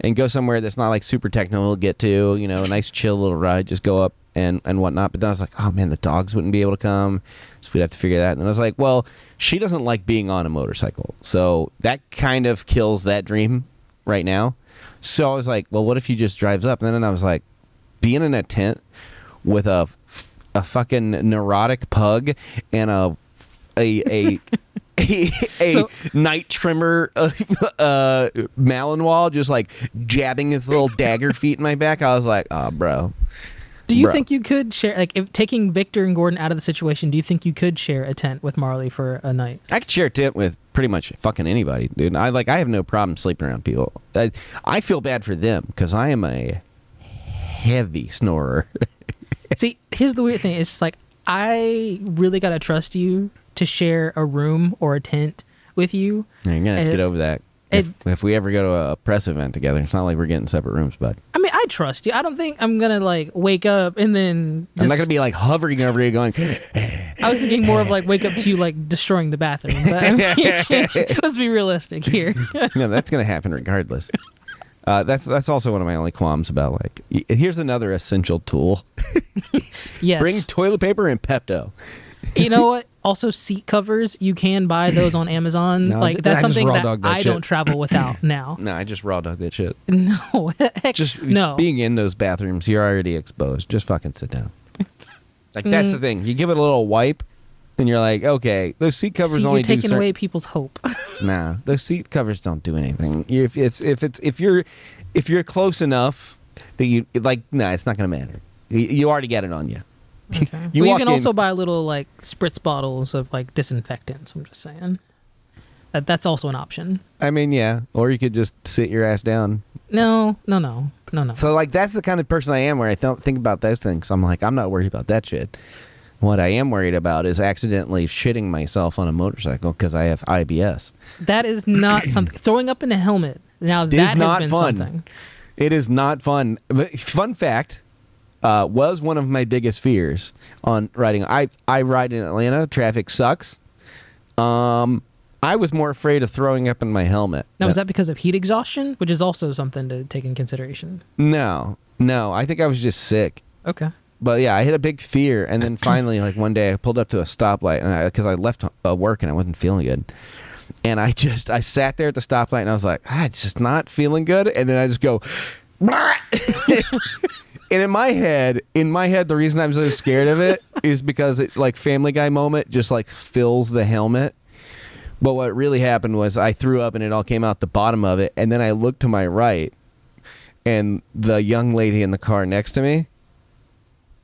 [SPEAKER 1] and go somewhere that's not like super technical to get to, you know, a nice chill little ride, just go up and and whatnot. But then I was like, oh man, the dogs wouldn't be able to come, so we'd have to figure that. And then I was like, well, she doesn't like being on a motorcycle, so that kind of kills that dream right now. So I was like, well, what if he just drives up? And then I was like, being in a tent with a a fucking neurotic pug and a a a *laughs* a, a
[SPEAKER 2] So-
[SPEAKER 1] night trimmer uh, *laughs* uh, Malinois just like jabbing his little dagger feet in my back. I was like, oh, bro.
[SPEAKER 2] Do you
[SPEAKER 1] Bruh.
[SPEAKER 2] think you could share, like, if taking Victor and Gordon out of the situation? Do you think you could share a tent with Marley for a night?
[SPEAKER 1] I could share a tent with pretty much fucking anybody, dude. I like. I have no problem sleeping around people. I, I feel bad for them because I am a heavy snorer. *laughs*
[SPEAKER 2] See, here's the weird thing. It's just like I really gotta trust you to share a room or a tent with you.
[SPEAKER 1] Yeah, You're gonna have to
[SPEAKER 2] It-
[SPEAKER 1] get over that. If, if we ever go to a press event together, it's not like we're getting separate rooms, bud.
[SPEAKER 2] I mean, I trust you. I don't think I'm gonna like wake up and then. Just,
[SPEAKER 1] I'm not gonna be like hovering over you, going,
[SPEAKER 2] I was thinking more of like wake up to you like destroying the bathroom. But I mean, *laughs* *laughs* let's be realistic here. *laughs*
[SPEAKER 1] no, that's gonna happen regardless. Uh, that's that's also one of my only qualms about like. Here's another essential tool:
[SPEAKER 2] yes.
[SPEAKER 1] bring toilet paper and Pepto.
[SPEAKER 2] you know what? Also, seat covers. You can buy those on *clears throat* Amazon.
[SPEAKER 1] No,
[SPEAKER 2] like that's
[SPEAKER 1] I
[SPEAKER 2] something that,
[SPEAKER 1] that
[SPEAKER 2] I
[SPEAKER 1] shit.
[SPEAKER 2] don't travel without *clears throat* now.
[SPEAKER 1] No, I just raw dog that shit. *laughs*
[SPEAKER 2] No, heck,
[SPEAKER 1] Just
[SPEAKER 2] no.
[SPEAKER 1] being in those bathrooms, you're already exposed. Just fucking sit down. *laughs* Like that's
[SPEAKER 2] Mm.
[SPEAKER 1] the thing. You give it a little wipe, and you're like, okay, those seat covers
[SPEAKER 2] See,
[SPEAKER 1] only
[SPEAKER 2] you're
[SPEAKER 1] do
[SPEAKER 2] taking
[SPEAKER 1] cer-
[SPEAKER 2] away people's hope. *laughs*
[SPEAKER 1] Nah, those seat covers don't do anything. If it's if it's if you're if you're close enough that you like, nah, it's not gonna matter. You, you already got it on you.
[SPEAKER 2] Okay.
[SPEAKER 1] You
[SPEAKER 2] well, you can
[SPEAKER 1] in-
[SPEAKER 2] also buy little like spritz bottles of like disinfectants. I'm just saying. That that's also an option.
[SPEAKER 1] I mean, yeah, or you could just sit your ass down.
[SPEAKER 2] No, no, no, no, no.
[SPEAKER 1] So like that's the kind of person I am where I don't think about those things. I'm like, I'm not worried about that shit. What I am worried about is accidentally shitting myself on a motorcycle because I have IBS.
[SPEAKER 2] That is not *clears throat* something. Throwing up in a helmet. Now
[SPEAKER 1] is
[SPEAKER 2] that
[SPEAKER 1] not
[SPEAKER 2] has been
[SPEAKER 1] fun.
[SPEAKER 2] something.
[SPEAKER 1] It is not fun. Fun fact uh, was one of my biggest fears on riding. I I ride in Atlanta. Traffic sucks. Um, I was more afraid of throwing up in my helmet.
[SPEAKER 2] Now was that because of heat exhaustion, which is also something to take in consideration?
[SPEAKER 1] No, no. I think I was just sick.
[SPEAKER 2] Okay.
[SPEAKER 1] but yeah, I hit a big fear, and then finally, like one day, I pulled up to a stoplight, and I because I left uh, work and I wasn't feeling good, and I just I sat there at the stoplight, and I was like, ah, it's just not feeling good, and then I just go. *laughs* And in my head, in my head, the reason I'm so scared of it *laughs* is because it like Family Guy moment just like fills the helmet. But what really happened was I threw up and it all came out the bottom of it, and then I looked to my right, and the young lady in the car next to me,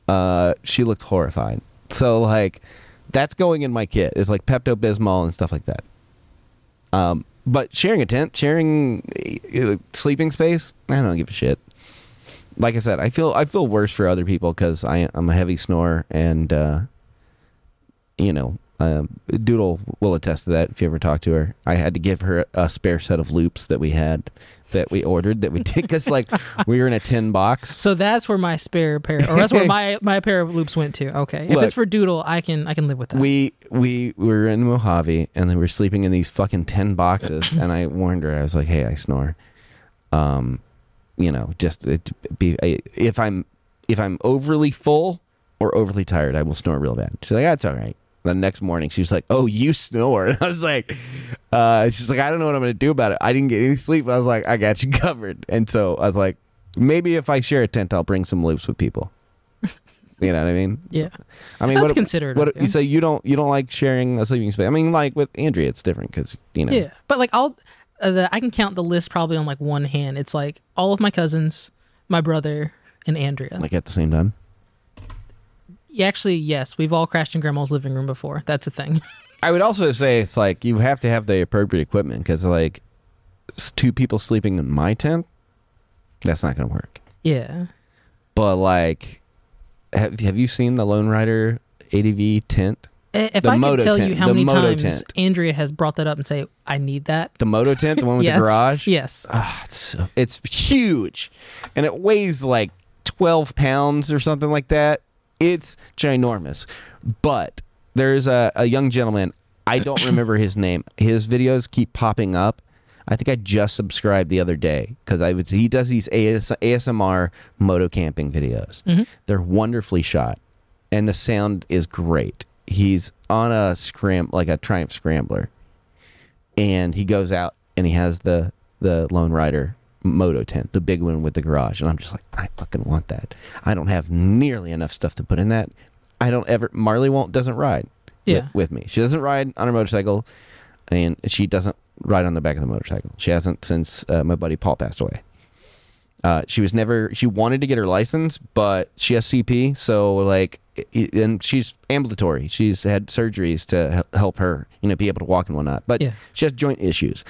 [SPEAKER 1] uh, she looked horrified. So like, that's going in my kit. It's like Pepto Bismol and stuff like that. Um, but sharing a tent, sharing uh, sleeping space, I don't give a shit like I said, I feel I feel worse for other people because I I'm a heavy snorer, and uh, you know, um, Doodle will attest to that. If you ever talk to her, I had to give her a spare set of loops that we had that we ordered that we did because like *laughs* we were in a tin box.
[SPEAKER 2] So that's where my spare pair, or that's where my *laughs* my pair of loops went to. Okay, if
[SPEAKER 1] Look,
[SPEAKER 2] it's for Doodle, I can I can live with that.
[SPEAKER 1] We we we were in Mojave and then we were sleeping in these fucking tin boxes, and I warned her. I was like, "Hey, I snore." Um, you know, just it be if I'm if I'm overly full or overly tired, I will snore real bad. She's like, "That's all right." The next morning, she's like, "Oh, you snore," *laughs* and I was like, uh, "She's like, I don't know what I'm gonna do about it. I didn't get any sleep." But I was like, "I got you *laughs* covered," and so I was like, "Maybe if I share a tent, I'll bring some loops with people." *laughs* You know what I mean?
[SPEAKER 2] yeah,
[SPEAKER 1] I mean,
[SPEAKER 2] That's
[SPEAKER 1] what,
[SPEAKER 2] considerate
[SPEAKER 1] What
[SPEAKER 2] you
[SPEAKER 1] say? You don't you don't like sharing a sleeping space? I mean, like with Andrea, it's different because you know.
[SPEAKER 2] yeah, but like I'll uh, the, I can count the list probably on like one hand. It's like all of my cousins, my brother, and Andrea.
[SPEAKER 1] Like at the same time.
[SPEAKER 2] Actually, yes, we've all crashed in grandma's living room before. That's a thing. *laughs*
[SPEAKER 1] I would also say it's like you have to have the appropriate equipment because like two people sleeping in my tent, that's not going to work.
[SPEAKER 2] yeah.
[SPEAKER 1] But like, have have you seen the Lone Rider ADV tent?
[SPEAKER 2] If
[SPEAKER 1] The
[SPEAKER 2] I
[SPEAKER 1] moto
[SPEAKER 2] could tell
[SPEAKER 1] tent,
[SPEAKER 2] you how many times
[SPEAKER 1] tent.
[SPEAKER 2] Andrea has brought that up and say, "I need that."
[SPEAKER 1] The moto tent, the one with *laughs*
[SPEAKER 2] yes.
[SPEAKER 1] the garage.
[SPEAKER 2] Yes.
[SPEAKER 1] Ah, it's so- it's huge, and it weighs like twelve pounds or something like that. It's ginormous. But there's a, a young gentleman. I don't *coughs* remember his name. His videos keep popping up. I think I just subscribed the other day because I was. He does these AS, ASMR moto camping videos. Mm-hmm. They're wonderfully shot, and the sound is great. He's on a scram like a Triumph Scrambler, and he goes out and he has the the Lone Rider moto tent, the big one with the garage, and I'm just like, I fucking want that. I don't have nearly enough stuff to put in that. I don't ever. Marley won't doesn't ride.
[SPEAKER 2] Yeah.
[SPEAKER 1] With, with me, she doesn't ride on her motorcycle, and she doesn't ride on the back of the motorcycle. She hasn't since uh, my buddy Paul passed away. Uh, she was never. She wanted to get her license, but she has CP, so like, and she's ambulatory. She's had surgeries to help her, you know, be able to walk and whatnot. But
[SPEAKER 2] Yeah.
[SPEAKER 1] she has joint issues,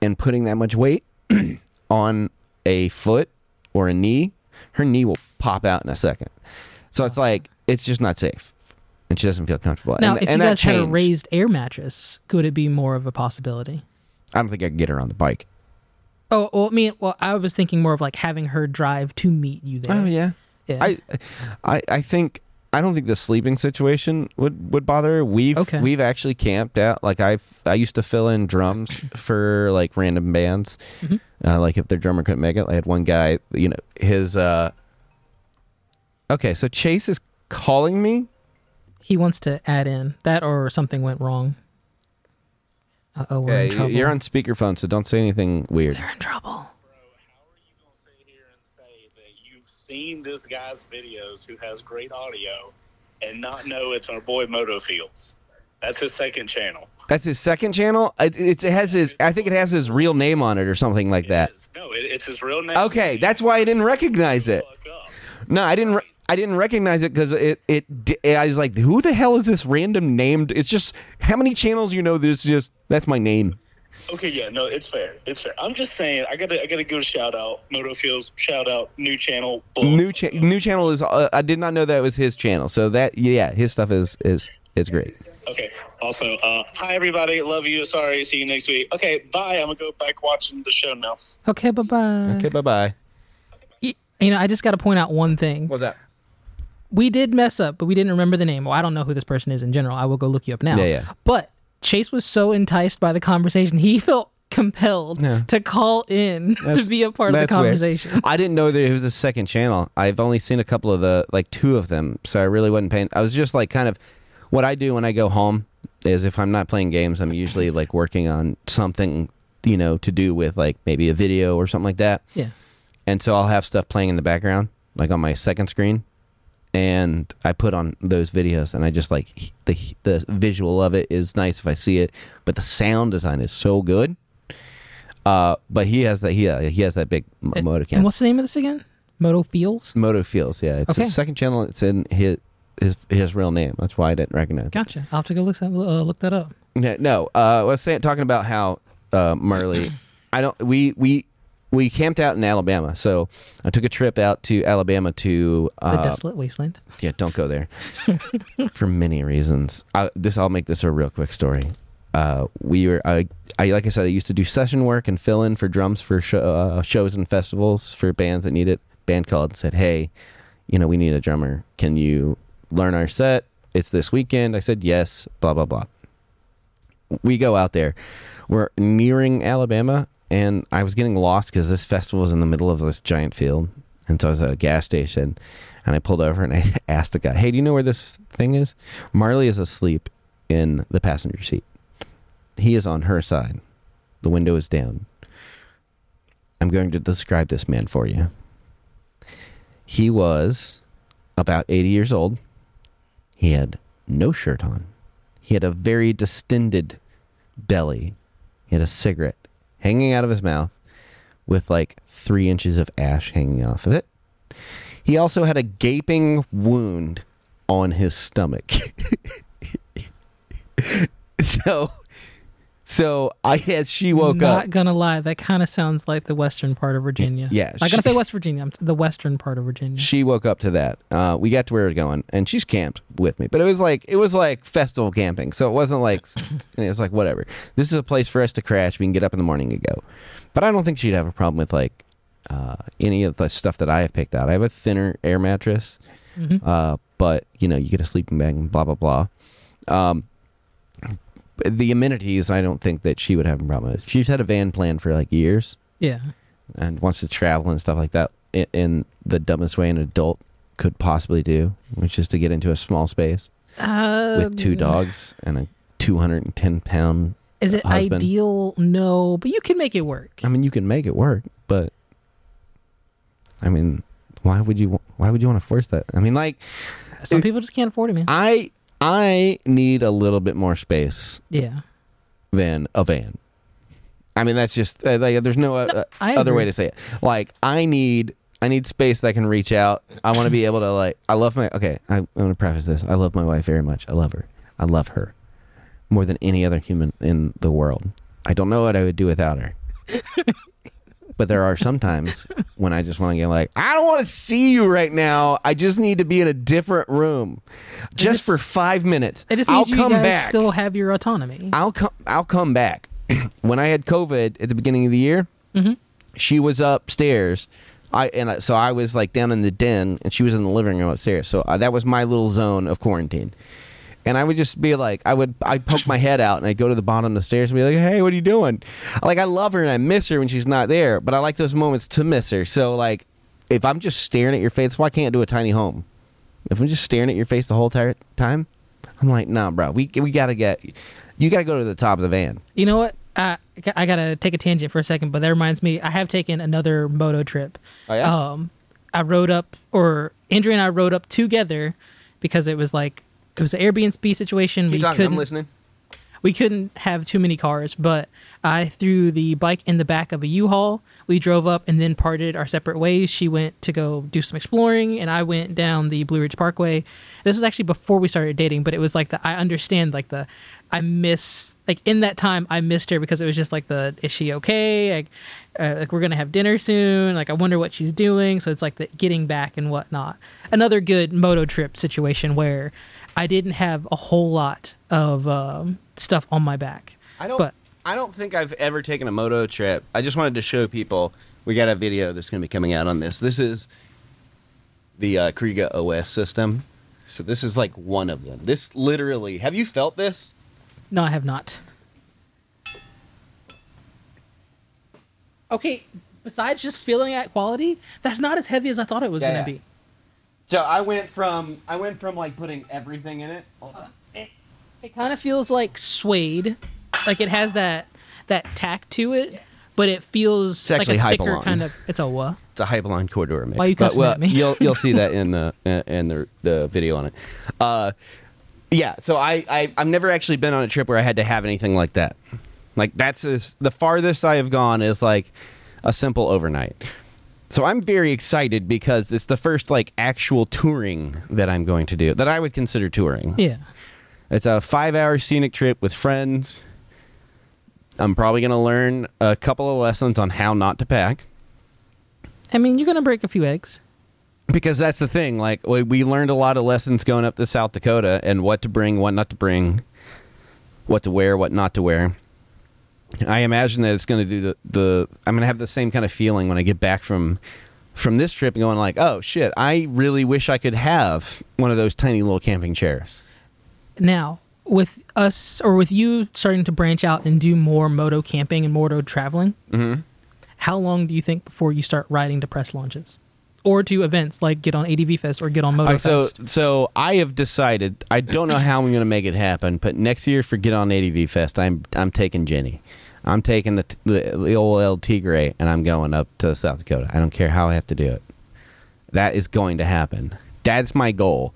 [SPEAKER 1] and putting that much weight *clears throat* on a foot or a knee, her knee will pop out in a second. So it's like it's just not safe, and she doesn't feel comfortable.
[SPEAKER 2] Now,
[SPEAKER 1] and,
[SPEAKER 2] if
[SPEAKER 1] and
[SPEAKER 2] you guys had a raised air mattress, could it be more of a possibility?
[SPEAKER 1] I don't think I could get her on the bike.
[SPEAKER 2] Oh, well, I mean, well, I was thinking more of like having her drive to meet you there.
[SPEAKER 1] Oh yeah.
[SPEAKER 2] Yeah.
[SPEAKER 1] I, I, I think I don't think the sleeping situation would would bother. her. We've
[SPEAKER 2] Okay.
[SPEAKER 1] we've actually camped out. Like I've I used to fill in drums *laughs* for like random bands.
[SPEAKER 2] Mm-hmm.
[SPEAKER 1] Uh, like if their drummer couldn't make it, I had one guy. You know his. uh Okay, so Chase is calling me.
[SPEAKER 2] He wants to add in that or something went wrong. Uh oh, we're
[SPEAKER 1] Yeah,
[SPEAKER 2] in trouble.
[SPEAKER 1] you're on speakerphone, so don't say anything weird.
[SPEAKER 2] We're in trouble.
[SPEAKER 6] how are you going to sit here and say that you've seen this guy's videos who has great audio and not know it's our boy Moto Fields? That's his second channel.
[SPEAKER 1] That's his second channel. It, it, it has his. I think it has his real name on it or something like that.
[SPEAKER 6] It. No, it, it's his real name.
[SPEAKER 1] Okay, that's why I didn't recognize it. No, I didn't. Re- I didn't recognize it because it, it. I was like, "Who the hell is this random named?" It's just how many channels you know. There's just that's my name.
[SPEAKER 6] Okay, yeah, no, it's fair. It's fair. I'm just saying, I gotta, I gotta give a shout out. Moto Fields, shout out, new channel. Bull.
[SPEAKER 1] New cha- new channel is. Uh, I did not know that was his channel. So that yeah, his stuff is is is great.
[SPEAKER 6] Okay. Also, uh, hi everybody, love you. Sorry, see you next week. Okay, bye. I'm gonna go back watching the show now.
[SPEAKER 2] Okay, bye bye.
[SPEAKER 1] Okay, bye bye.
[SPEAKER 2] You know, I just got to point out one thing.
[SPEAKER 1] What's that?
[SPEAKER 2] we did mess up, but we didn't remember the name. Well, I don't know who this person is in general. I will go look you up now.
[SPEAKER 1] Yeah, yeah.
[SPEAKER 2] But Chase was so enticed by the conversation, he *laughs* felt compelled
[SPEAKER 1] Yeah.
[SPEAKER 2] to call in *laughs* to be a part of the
[SPEAKER 1] that's weird.
[SPEAKER 2] conversation.
[SPEAKER 1] I didn't know that it was a second channel. I've only seen a couple of the like two of them, so I really wasn't paying. I was just like kind of what I do when I go home is if I'm not playing games, I'm usually like working on something, you know, to do with like maybe a video or something like that.
[SPEAKER 2] Yeah.
[SPEAKER 1] And so I'll have stuff playing in the background, like on my second screen, and I put on those videos, and I just like the the visual of it is nice if I see it, but the sound design is so good. Uh, but he has that he uh, he has that big m-
[SPEAKER 2] And-
[SPEAKER 1] motor
[SPEAKER 2] And what's the name of this again? Moto Feels?
[SPEAKER 1] Moto Feels, yeah. It's
[SPEAKER 2] Okay.
[SPEAKER 1] his second channel. It's in his his his real name. That's why I didn't recognize. it.
[SPEAKER 2] Gotcha. I'll have to go look that, uh, look that up.
[SPEAKER 1] Yeah, no, uh, I was saying talking about how uh, Marley. *clears throat* I don't. We we we camped out in Alabama, so I took a trip out to Alabama to.
[SPEAKER 2] The
[SPEAKER 1] Uh,
[SPEAKER 2] Desolate Wasteland.
[SPEAKER 1] yeah, don't go there *laughs* for many reasons. I, this I'll make this a real quick story. Uh, we were I, I like I said I used to do session work and fill in for drums for show, uh, shows and festivals for bands that need it. Band called and said, "Hey, you know we need a drummer. Can you learn our set? It's this weekend." I said, "Yes." Blah blah blah. We go out there. We're nearing Alabama, and I was getting lost because this festival was in the middle of this giant field, and so I was at a gas station, and I pulled over and I *laughs* asked the guy, "Hey, do you know where this thing is?" Marley is asleep in the passenger seat. He is on her side. The window is down. I'm going to describe this man for you. He was about 80 years old. He had no shirt on. He had a very distended belly. He had a cigarette hanging out of his mouth with like three inches of ash hanging off of it. He also had a gaping wound on his stomach. *laughs* so, so I as she woke
[SPEAKER 2] Not
[SPEAKER 1] up, Not
[SPEAKER 2] gonna lie, that kind of sounds like the western part of Virginia.
[SPEAKER 1] yeah,
[SPEAKER 2] Not gonna say West Virginia. I'm the western part of Virginia.
[SPEAKER 1] she woke up to that. Uh, we got to where we were going, and she's camped with me. But it was like it was like festival camping, so it wasn't like *clears throat* it was like whatever. This is a place for us to crash. We can get up in the morning and go. But I don't think she'd have a problem with like uh, any of the stuff that I have picked out. I have a thinner air mattress,
[SPEAKER 2] Mhm.
[SPEAKER 1] uh, but you know you get a sleeping bag and blah blah blah. Um, the amenities, I don't think that she would have a problem with. She's had a van plan for like years
[SPEAKER 2] Yeah.
[SPEAKER 1] and wants to travel and stuff like that in, in the dumbest way an adult could possibly do, which is to get into a small space with two um, dogs and a 210 pound.
[SPEAKER 2] Is it
[SPEAKER 1] husband.
[SPEAKER 2] ideal? No, but you can make it work.
[SPEAKER 1] I mean, you can make it work, but I mean, why would you? Why would you want to force that? I mean, like
[SPEAKER 2] Some people just can't afford it, man.
[SPEAKER 1] I I need a little bit more space
[SPEAKER 2] Yeah.
[SPEAKER 1] than a van. I mean, that's just uh, like there's no, uh,
[SPEAKER 2] I
[SPEAKER 1] other way
[SPEAKER 2] agree.
[SPEAKER 1] to say it. Like I need I need space that can reach out. I want to be able to like I love my okay, I, I'm going to preface this. I love my wife very much. I love her. I love her more than any other human in the world. I don't know what I would do without her. *laughs* but there are some times when I just want to get like, I don't want to see you right now. I just need to be in a different room, just, for five minutes.
[SPEAKER 2] It just
[SPEAKER 1] I'll
[SPEAKER 2] means you
[SPEAKER 1] come
[SPEAKER 2] guys
[SPEAKER 1] back.
[SPEAKER 2] still have your autonomy.
[SPEAKER 1] I'll come. I'll come back. *clears throat* when I had COVID at the beginning of the year, she was upstairs. I and I, so I was like down in the den, and she was in the living room upstairs. So uh, that was my little zone of quarantine. And I would just be like, I would, I would poke my head out, and I'd go to the bottom of the stairs and be like, "Hey, what are you doing?" Like I love her and I miss her when she's not there, but I like those moments to miss her. So like, if I'm just staring at your face, that's why I can't do a tiny home. If I'm just staring at your face the whole entire time, I'm like, nah, bro, we we gotta get, you gotta go to the top of the van.
[SPEAKER 2] You know what? I I gotta take a tangent for a second, but that reminds me. I have taken another moto trip.
[SPEAKER 1] Oh, yeah?
[SPEAKER 2] Um, I rode up, or Andrea and I rode up together because it was like it was an Airbnb situation.
[SPEAKER 1] Keep
[SPEAKER 2] we
[SPEAKER 1] talking, I'm
[SPEAKER 2] couldn't
[SPEAKER 1] listening.
[SPEAKER 2] we couldn't have too many cars, but I threw the bike in the back of a U-Haul. We drove up and then parted our separate ways. She went to go do some exploring, and I went down the Blue Ridge Parkway. This was actually before we started dating, but it was like the I understand like the I miss like in that time I missed her because it was just like the is she okay? Like, uh, like we're gonna have dinner soon. Like I wonder what she's doing. So it's like the getting back and whatnot. Another good moto trip situation where I didn't have a whole lot of um, stuff on my back.
[SPEAKER 1] I don't.
[SPEAKER 2] But
[SPEAKER 1] I don't think I've ever taken a moto trip. I just wanted to show people. We got a video that's going to be coming out on this. This is the uh, Kriega OS system. So this is like one of them. This literally. Have you felt this?
[SPEAKER 2] no, I have not. Okay, besides just feeling at quality, that's not as heavy as I thought it was
[SPEAKER 1] Yeah,
[SPEAKER 2] gonna
[SPEAKER 1] yeah.
[SPEAKER 2] be.
[SPEAKER 1] So I went from I went from like putting everything in it.
[SPEAKER 2] It kind of feels like suede, like it has that that tack to it, but it feels like
[SPEAKER 1] actually
[SPEAKER 2] a thicker
[SPEAKER 1] Hypalon.
[SPEAKER 2] kind of. It's a what?
[SPEAKER 1] It's a Hypalon Cordura mix.
[SPEAKER 2] Why you
[SPEAKER 1] but,
[SPEAKER 2] cussing
[SPEAKER 1] well,
[SPEAKER 2] at me?
[SPEAKER 1] you'll you'll see that *laughs* in the in the the video on it. Uh, yeah. So I, I I've never actually been on a trip where I had to have anything like that. Like that's as, the farthest I have gone is like a simple overnight. So I'm very excited because it's the first like actual touring that I'm going to do that I would consider touring.
[SPEAKER 2] Yeah.
[SPEAKER 1] It's a five hour scenic trip with friends. I'm probably going to learn a couple of lessons on how not to pack.
[SPEAKER 2] I mean, you're gonna break a few eggs.
[SPEAKER 1] because that's the thing like we learned a lot of lessons going up to south dakota and what to bring what not to bring what to wear what not to wear i imagine that it's going to do the, the i'm going to have the same kind of feeling when i get back from from this trip and going like oh shit i really wish i could have one of those tiny little camping chairs
[SPEAKER 2] Now, with us or with you starting to branch out and do more moto camping and moto traveling,
[SPEAKER 1] mm-hmm.
[SPEAKER 2] how long do you think before you start riding to press launches? Or to events like get on ADV Fest or get on Moto
[SPEAKER 1] right, so
[SPEAKER 2] Fest?
[SPEAKER 1] so I have decided I don't know how I'm going to make it happen, but next year for Get On ADV Fest, I'm I'm taking Jenny. I'm taking the the, the old El Tigre and I'm going up to South Dakota. I don't care how I have to do it. That is going to happen. That's my goal.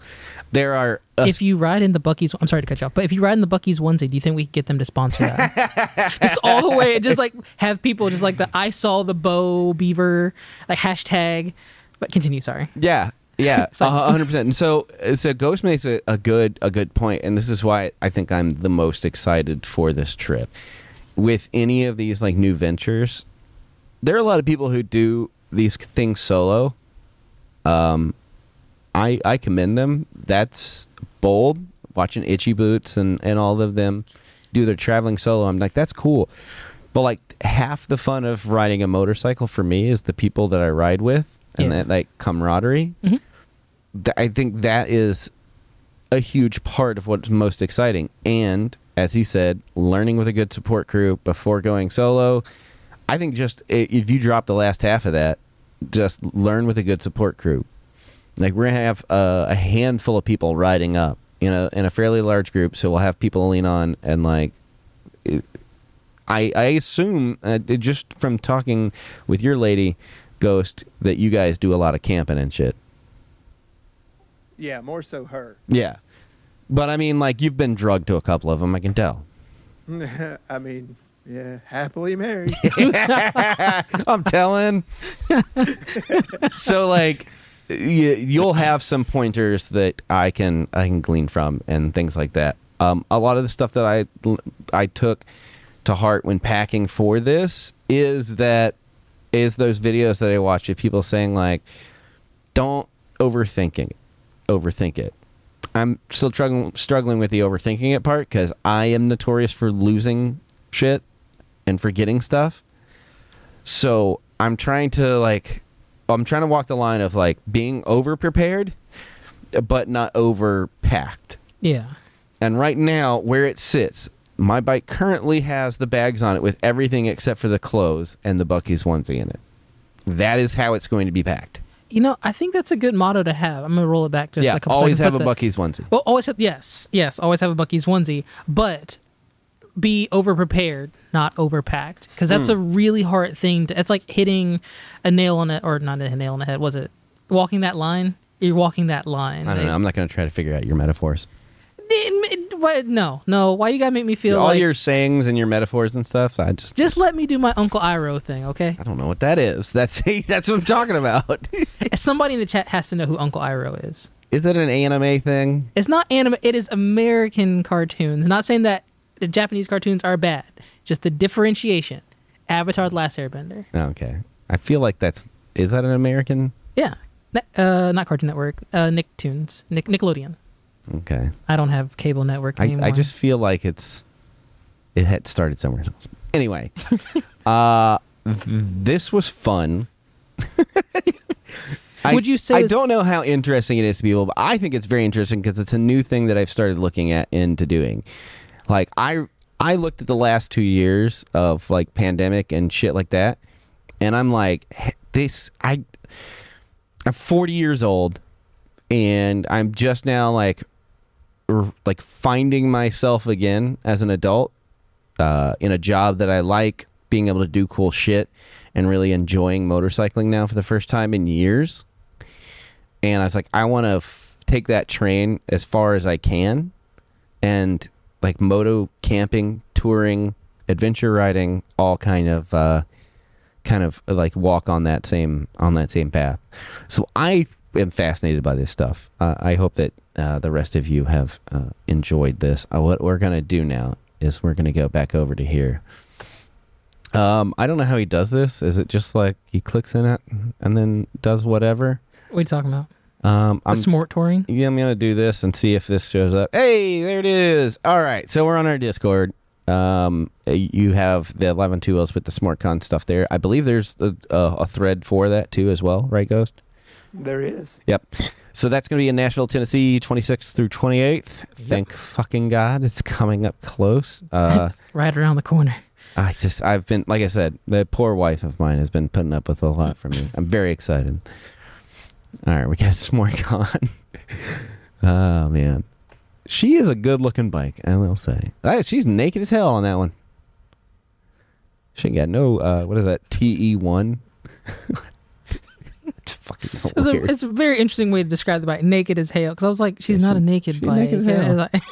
[SPEAKER 1] There are a
[SPEAKER 2] if you ride in the Buc-ee's, I'm sorry to cut you off, but if you ride in the Buc-ee's onesie, do you think we could get them to sponsor that? *laughs* just all the way, and just like have people just like the I saw the bow beaver like hashtag. But continue, sorry.
[SPEAKER 1] Yeah, yeah, *laughs* hundred percent. And so, so Ghost makes a, a good a good point, and this is why I think I'm the most excited for this trip. With any of these like new ventures, there are a lot of people who do these things solo. Um, I I commend them. That's bold. Watching Itchy Boots and and all of them do their traveling solo, I'm like that's cool. But like half the fun of riding a motorcycle for me is the people that I ride with and
[SPEAKER 2] Yeah.
[SPEAKER 1] that like camaraderie.
[SPEAKER 2] Mhm.
[SPEAKER 1] Th- I think that is a huge part of what's most exciting. And as he said, learning with a good support crew before going solo. I think just if you drop the last half of that, just learn with a good support crew. Like we're gonna have a, a handful of people riding up, you know, in a fairly large group, so we'll have people to lean on and like. It, I I assume uh, just from talking with your lady, Ghost, that you guys do a lot of camping and shit.
[SPEAKER 3] Yeah, more so her.
[SPEAKER 1] Yeah, but I mean, like you've been drugged to a couple of them. I can tell. *laughs*
[SPEAKER 3] I mean, yeah, happily married. *laughs*
[SPEAKER 1] I'm telling. *laughs* so like you, you'll have some pointers that I can I can glean from and things like that. Um, a lot of the stuff that I I took to heart when packing for this is that is those videos that I watch of people saying like don't overthink it overthink it. I'm still struggling struggling with the overthinking it part because I am notorious for losing shit and forgetting stuff. So I'm trying to like, I'm trying to walk the line of like being over prepared, but not over packed.
[SPEAKER 2] Yeah.
[SPEAKER 1] And right now, where it sits, my bike currently has the bags on it with everything except for the clothes and the Buc-ee's onesie in it. That is how it's going to be packed.
[SPEAKER 2] You know, I think that's a good motto to have. I'm gonna roll it back just
[SPEAKER 1] yeah,
[SPEAKER 2] a couple
[SPEAKER 1] always
[SPEAKER 2] seconds.
[SPEAKER 1] have a Buc-ee's onesie.
[SPEAKER 2] Well, always have, yes, yes, always have a Buc-ee's onesie, but be over prepared, not overpacked, because that's
[SPEAKER 1] Hmm.
[SPEAKER 2] a really hard thing. To, it's like hitting a nail on it, or not a nail on the head. Was it walking that line? You're walking that line.
[SPEAKER 1] I don't know. I'm not going to try to figure out your metaphors.
[SPEAKER 2] It- what- no, no. Why you gotta make me feel
[SPEAKER 1] All
[SPEAKER 2] like?
[SPEAKER 1] your sayings and your metaphors and stuff. I just
[SPEAKER 2] just let me do my Uncle Iroh thing, okay?
[SPEAKER 1] I don't know what that is. That's *laughs* that's what I'm talking about. *laughs*
[SPEAKER 2] Somebody in the chat has to know who Uncle Iroh is.
[SPEAKER 1] is it an anime thing?
[SPEAKER 2] It's not anime. It is American cartoons. Not saying that the Japanese cartoons are bad. Just the differentiation. Avatar: The Last Airbender.
[SPEAKER 1] Okay. I feel like that's is that an American?
[SPEAKER 2] Yeah. Uh, not Cartoon Network. Uh, Nicktoons. Nick- Nickelodeon.
[SPEAKER 1] Okay.
[SPEAKER 2] I don't have cable network
[SPEAKER 1] I,
[SPEAKER 2] anymore.
[SPEAKER 1] I just feel like it's it had started somewhere else. Anyway, *laughs* uh th- this was fun. *laughs* I,
[SPEAKER 2] Would you say
[SPEAKER 1] I don't know how interesting it is to people, but I think it's very interesting because it's a new thing that I've started looking at into doing. Like I I looked at the last 2 years of like pandemic and shit like that and I'm like, "H- this. I, I'm 40 years old, and I'm just now like, like finding myself again as an adult, uh, in a job that I like, being able to do cool shit, and really enjoying motorcycling now for the first time in years. And I was like, I want to f- take that train as far as I can, and like moto camping, touring, adventure riding, all kind of uh, kind of like walk on that same on that same path. So I am fascinated by this stuff. Uh, I hope that uh, the rest of you have uh, enjoyed this. Uh, what we're gonna do now is we're gonna go back over to here. Um, I don't know how he does this. Is it just like he clicks in it and then does whatever?
[SPEAKER 2] What are you talking about?
[SPEAKER 1] Um, I'm
[SPEAKER 2] smart touring?
[SPEAKER 1] yeah, I'm gonna do this and see if this shows up. Hey, there it is. All right, so we're on our Discord. Um, you have the 11 tools with the SmartCon stuff there. I believe there's a, a, a thread for that too as well, right, Ghost?
[SPEAKER 3] There is.
[SPEAKER 1] Yep. So that's gonna be in Nashville, Tennessee, 26th through 28th. Thank fucking God, it's coming up close. Uh, *laughs*
[SPEAKER 2] Right around the corner.
[SPEAKER 1] I just, I've been, like I said, the poor wife of mine has been putting up with a lot from me. *laughs* I'm very excited. All right, we got *laughs* SmartCon. oh man, she is a good-looking bike. I will say, Ah, she's naked as hell on that one. She ain't got no, uh, what is that? TE one. It's fucking *laughs*
[SPEAKER 2] It's a, it's a very interesting way to describe the bike. Naked as hell. Because I was like, she's
[SPEAKER 1] Yeah,
[SPEAKER 2] not
[SPEAKER 1] she-
[SPEAKER 2] a naked bike.
[SPEAKER 1] naked
[SPEAKER 2] Yeah, like,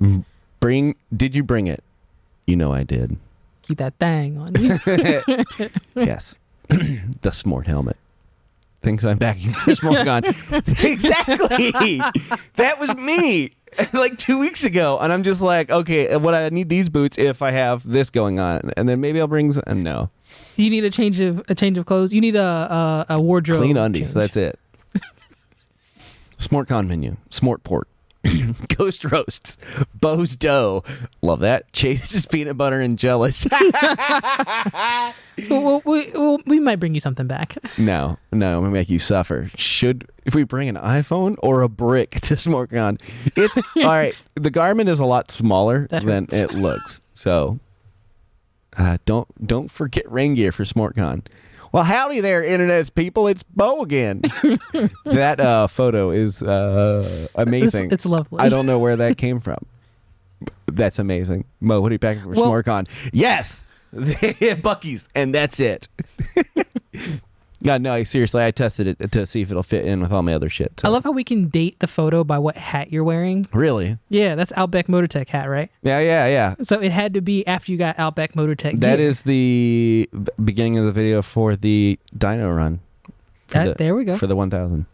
[SPEAKER 2] *laughs*
[SPEAKER 1] Bring? Did you bring it? You know I did.
[SPEAKER 2] keep that thing on you. *laughs*
[SPEAKER 1] yes, *clears throat* the Smart helmet. Thinks I'm backing for SmartCon. exactly. that was me like two weeks ago, and I'm just like, okay, what I need these boots if I have this going on, and then maybe I'll bring. And uh, no,
[SPEAKER 2] you need a change of a change of clothes. You need a a, a wardrobe.
[SPEAKER 1] clean undies.
[SPEAKER 2] change.
[SPEAKER 1] That's it. *laughs* SmartCon menu. Smart port. *laughs* Ghost roasts, Bo's dough, love that. Chase's *laughs* peanut butter and jealous.
[SPEAKER 2] Well, well, we, well, we might bring you something back.
[SPEAKER 1] No, no, I'm gonna make you suffer. Should if we bring an iPhone or a brick to SmartCon? It's all right. The garment is a lot smaller
[SPEAKER 2] That
[SPEAKER 1] than
[SPEAKER 2] hurts.
[SPEAKER 1] it looks. So uh, don't don't forget rain gear for SmartCon. Well, howdy there, internet's people. It's Bo again. *laughs* that uh, photo is uh,
[SPEAKER 2] It's,
[SPEAKER 1] amazing.
[SPEAKER 2] it's lovely.
[SPEAKER 1] I don't know where that came from. That's amazing. Mo, what are you packing for
[SPEAKER 2] Well-
[SPEAKER 1] SmartCon? Yes, *laughs* Buc-ee's, and that's it. *laughs* God, no, seriously, I tested it to see if it'll fit in with all my other shit. so-
[SPEAKER 2] I love how we can date the photo by what hat you're wearing.
[SPEAKER 1] Really?
[SPEAKER 2] Yeah, that's Outback Motortech hat, right?
[SPEAKER 1] Yeah, yeah, yeah.
[SPEAKER 2] So it had to be after you got Outback Motortech.
[SPEAKER 1] That
[SPEAKER 2] gear.
[SPEAKER 1] is the beginning of the video for the dyno run.
[SPEAKER 2] That-
[SPEAKER 1] the,
[SPEAKER 2] there we go.
[SPEAKER 1] For the 1000.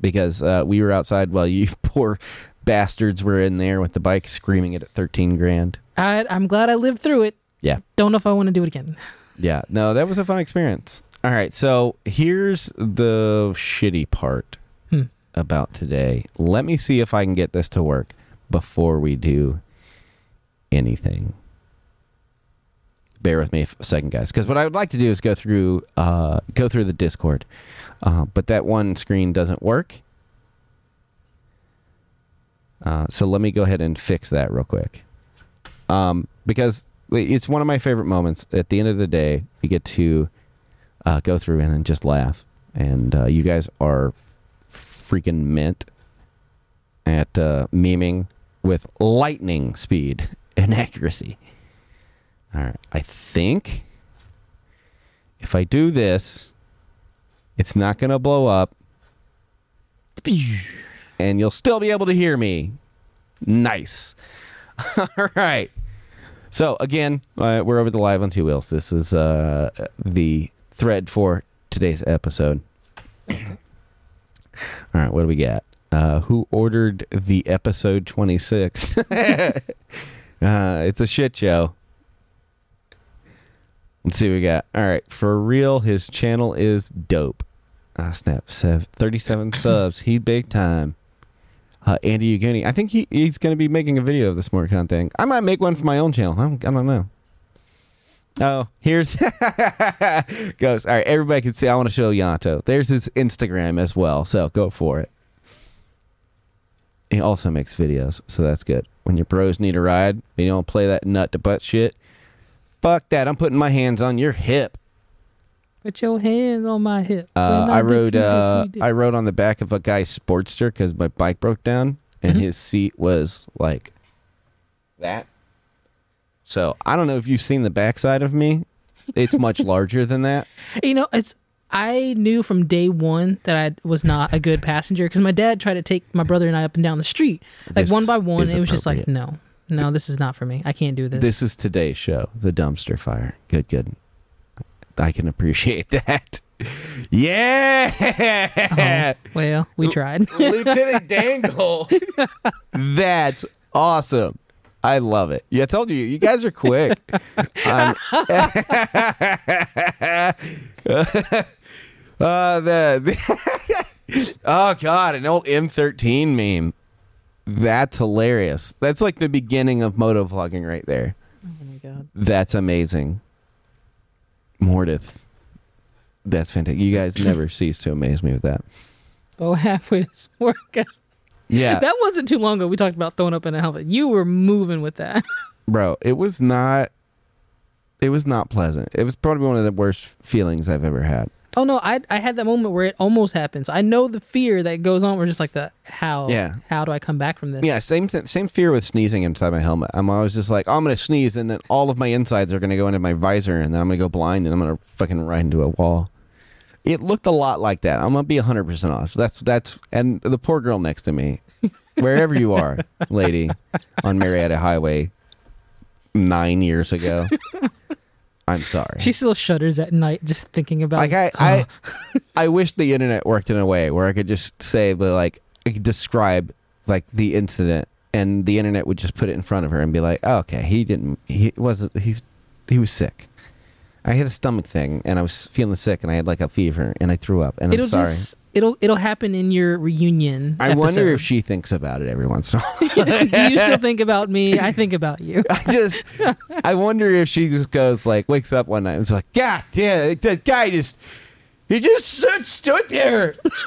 [SPEAKER 1] Because uh, we were outside while *laughs* you poor bastards were in there with the bike screaming it at 13 grand.
[SPEAKER 2] I, I'm glad I lived through it.
[SPEAKER 1] Yeah.
[SPEAKER 2] Don't know if I want to do it again.
[SPEAKER 1] Yeah, no, that was a fun experience. All right, so here's the shitty part
[SPEAKER 2] Hmm.
[SPEAKER 1] about today. Let me see if I can get this to work before we do anything. Bear with me a second, guys, because what I would like to do is go through uh, go through the Discord, uh, but that one screen doesn't work. Uh, so let me go ahead and fix that real quick, um, because it's one of my favorite moments. At the end of the day, we get to uh, go through and then just laugh. And uh, you guys are freaking mint at uh, memeing with lightning speed *laughs* and accuracy. All right, I think if I do this, it's not going to blow up, and you'll still be able to hear me. Nice. *laughs* All right. So again, uh, we're over the live on two wheels. This is uh, the thread for today's episode. All right, what do we got? Uh, who ordered the episode twenty six? *laughs* uh, it's a shit show. Let's see what we got. All right, for real, his channel is dope. Ah, snap, sev- thirty-seven *coughs* subs. He big time uh, Andy Uguni. I think he, he's going to be making a video of the SmartCon thing. I might make one for my own channel. I don't, I don't know. Oh, here's *laughs* goes. All right, everybody can see. I want to show Yanto. There's his Instagram as well. So go for it. He also makes videos, so that's good. When your bros need a ride, you don't play that nut to butt shit. Fuck that. I'm putting my hands on your hip.
[SPEAKER 2] Put your hand on my hip.
[SPEAKER 1] Uh, I rode. Uh. I rode on the back of a guy's Sportster because my bike broke down, and
[SPEAKER 2] Mhm.
[SPEAKER 1] his seat was like that. So I don't know if you've seen the backside of me. It's much *laughs* larger than that.
[SPEAKER 2] You know, it's. I knew from day one that I was not a good passenger because my dad tried to take my brother and I up and down the street, like
[SPEAKER 1] This
[SPEAKER 2] one by one. It was just like, no, no, this is not for me. I can't do this.
[SPEAKER 1] This is today's show, the dumpster fire. Good, good. I can appreciate *laughs* that. Yeah, oh,
[SPEAKER 2] well, we tried.
[SPEAKER 1] Lieutenant Dangle. *laughs* That's awesome. I love it. Yeah, I told you, you guys are quick. *laughs* Um, *laughs* uh, the, the- *laughs* oh god, an old M13 meme. That's hilarious. That's like the beginning of moto vlogging right there.
[SPEAKER 2] oh my god.
[SPEAKER 1] That's amazing. Mordith. That's fantastic. You guys never cease to amaze me with that.
[SPEAKER 2] Oh, halfway to workout.
[SPEAKER 1] Yeah, *laughs*
[SPEAKER 2] That wasn't too long ago. We talked about throwing up in a helmet. You were moving with that. *laughs*
[SPEAKER 1] bro, it was not. It was not pleasant. It was probably one of the worst feelings I've ever had.
[SPEAKER 2] Oh no, I I had that moment where it almost happens. I know the fear that goes on. We're just like the how.
[SPEAKER 1] Yeah.
[SPEAKER 2] How do I come back from this?
[SPEAKER 1] Yeah, same same fear with sneezing inside my helmet. I'm always just like, oh, I'm gonna sneeze, and then all of my insides are gonna go into my visor, and then I'm gonna go blind, and I'm gonna fucking ride into a wall. It looked a lot like that. I'm gonna be 100 percent honest. That's that's and the poor girl next to me, *laughs* wherever you are, lady, on Marietta Highway, nine years ago. *laughs* I'm sorry.
[SPEAKER 2] She still shudders at night just thinking about.
[SPEAKER 1] like I, I, *laughs* I wish the internet worked in a way where I could just say, but like, I could describe like the incident, and the internet would just put it in front of her and be like, oh, okay, he didn't, he wasn't, he's, he was sick. I had a stomach thing, and I was feeling sick, and I had like a fever, and I threw up, and
[SPEAKER 2] it'll
[SPEAKER 1] I'm sorry.
[SPEAKER 2] just it'll it'll happen in your reunion.
[SPEAKER 1] I wonder if she thinks about it every once in a while.
[SPEAKER 2] Do *laughs* you *laughs* still think about me? I think about you.
[SPEAKER 1] I just, I wonder if she just goes like, wakes up one night and is like, God damn, that guy just, he just stood, stood there, *laughs*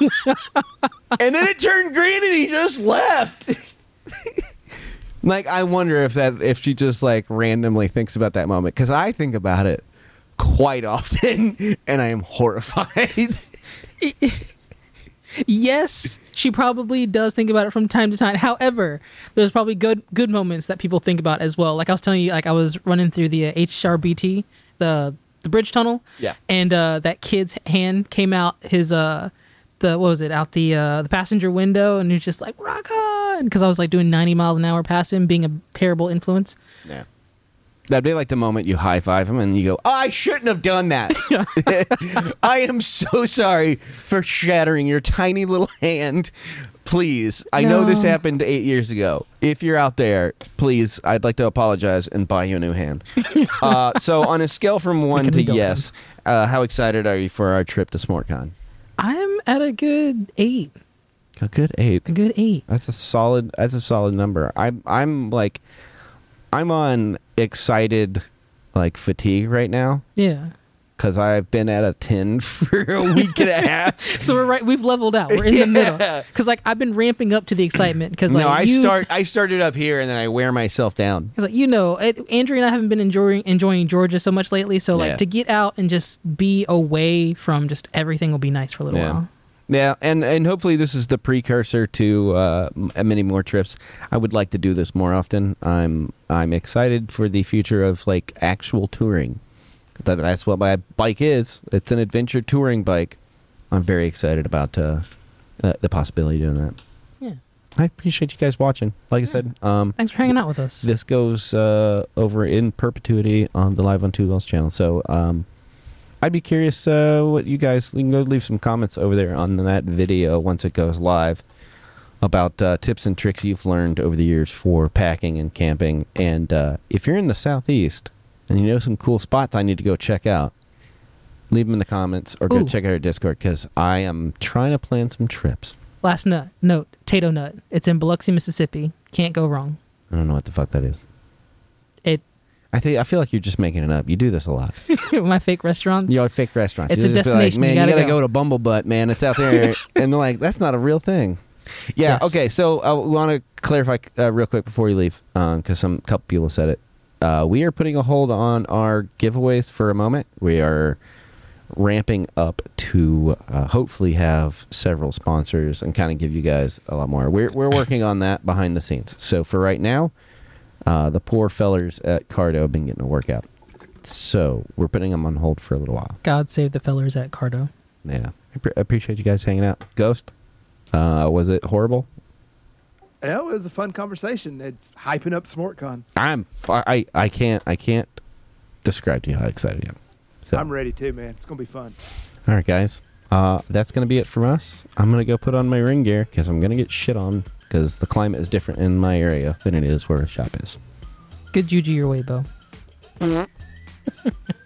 [SPEAKER 1] and then it turned green and he just left. like, I wonder if that, if she just like randomly thinks about that moment because I think about it quite often, *laughs* and I am horrified. *laughs*
[SPEAKER 2] yes, she probably does think about it from time to time. However, there's probably good good moments that people think about as well. Like I was telling you, like I was running through the uh, HRBT, the the bridge tunnel.
[SPEAKER 1] Yeah.
[SPEAKER 2] And uh, that kid's hand came out his uh the what was it out the uh the passenger window, and he was just like rock on because I was like doing 90 miles an hour past him, being a terrible influence.
[SPEAKER 1] Yeah. That'd be like the moment you high five him and you go, I shouldn't have done that. *laughs* *laughs* I am so sorry for shattering your tiny little hand. Please, I know this
[SPEAKER 2] No.
[SPEAKER 1] happened eight years ago. If you're out there, please, I'd like to apologize and buy you a new hand. *laughs* uh, so, on a scale from one
[SPEAKER 2] can
[SPEAKER 1] to yes, uh, how excited are you for our trip to SmortCon?
[SPEAKER 2] I'm at a good eight,
[SPEAKER 1] A good eight.
[SPEAKER 2] a good eight.
[SPEAKER 1] That's a solid. That's a solid number. I'm. I'm like, I'm on excited, like fatigue right now.
[SPEAKER 2] Yeah.
[SPEAKER 1] because I've been at a 10 *laughs* for a week and a *laughs* half.
[SPEAKER 2] So we're right. We've leveled out. We're in the *laughs* middle. Because like I've been ramping up to the excitement. Because like
[SPEAKER 1] no, I
[SPEAKER 2] you,
[SPEAKER 1] start I started up here and then I wear myself down.
[SPEAKER 2] Cause like you know, it, Andrew and I haven't been enjoying enjoying Georgia so much lately. So like
[SPEAKER 1] Yeah.
[SPEAKER 2] to get out and just be away from just everything will be nice for a little
[SPEAKER 1] Yeah.
[SPEAKER 2] while.
[SPEAKER 1] Yeah, and and hopefully this is the precursor to uh, many more trips. I would like to do this more often. I'm I'm excited for the future of like actual touring. That, that's what my bike is. It's an adventure touring bike. I'm very excited about uh, uh, the possibility of doing that.
[SPEAKER 2] Yeah.
[SPEAKER 1] I appreciate you guys watching. Like I said, um,
[SPEAKER 2] Thanks for hanging out with us.
[SPEAKER 1] this goes uh, over in perpetuity on the Live on Two Wheels channel. So um, I'd be curious uh, what you guys you can go leave some comments over there on that video once it goes live about uh, tips and tricks you've learned over the years for packing and camping. And uh, if you're in the southeast and you know some cool spots I need to go check out, leave them in the comments or go
[SPEAKER 2] Ooh.
[SPEAKER 1] check out our Discord because I am trying to plan some trips.
[SPEAKER 2] Last nut note: Tato Nut. It's in Biloxi, Mississippi. Can't go wrong.
[SPEAKER 1] I don't know what the fuck that is.
[SPEAKER 2] It
[SPEAKER 1] I think I feel like you're just making it up. You do this a lot. *laughs*
[SPEAKER 2] my fake restaurants.
[SPEAKER 1] You know, fake restaurants.
[SPEAKER 2] It's
[SPEAKER 1] You
[SPEAKER 2] a destination.
[SPEAKER 1] Like, man, you
[SPEAKER 2] gotta
[SPEAKER 1] gotta,
[SPEAKER 2] go."
[SPEAKER 1] go. to Bumblebutt, man. It's out there, *laughs* and they're like, that's not a real thing. Yeah.
[SPEAKER 2] Yes.
[SPEAKER 1] Okay. So uh, we want to clarify uh, real quick before you leave, because some couple people said it. Uh, we are putting a hold on our giveaways for a moment. We are ramping up to uh, hopefully have several sponsors and kind of give you guys a lot more. We're we're working on that behind the scenes. So for right now, uh, the poor fellers at Cardo have been getting a workout. So we're putting them on hold for a little while.
[SPEAKER 2] God save the fellers at Cardo.
[SPEAKER 1] Yeah, I pre- appreciate you guys hanging out. Ghost, uh, was it horrible?
[SPEAKER 3] No, it was a fun conversation. It's hyping up SmartCon.
[SPEAKER 1] I'm fi- I I can't I can't describe to you how excited I am. So
[SPEAKER 3] I'm ready too, man. It's gonna be fun.
[SPEAKER 1] all right, guys. Uh, that's gonna be it from us. I'm gonna go put on my ring gear because I'm gonna get shit on because the climate is different in my area than it is where the shop is.
[SPEAKER 2] Good juju your way, Bo. *laughs*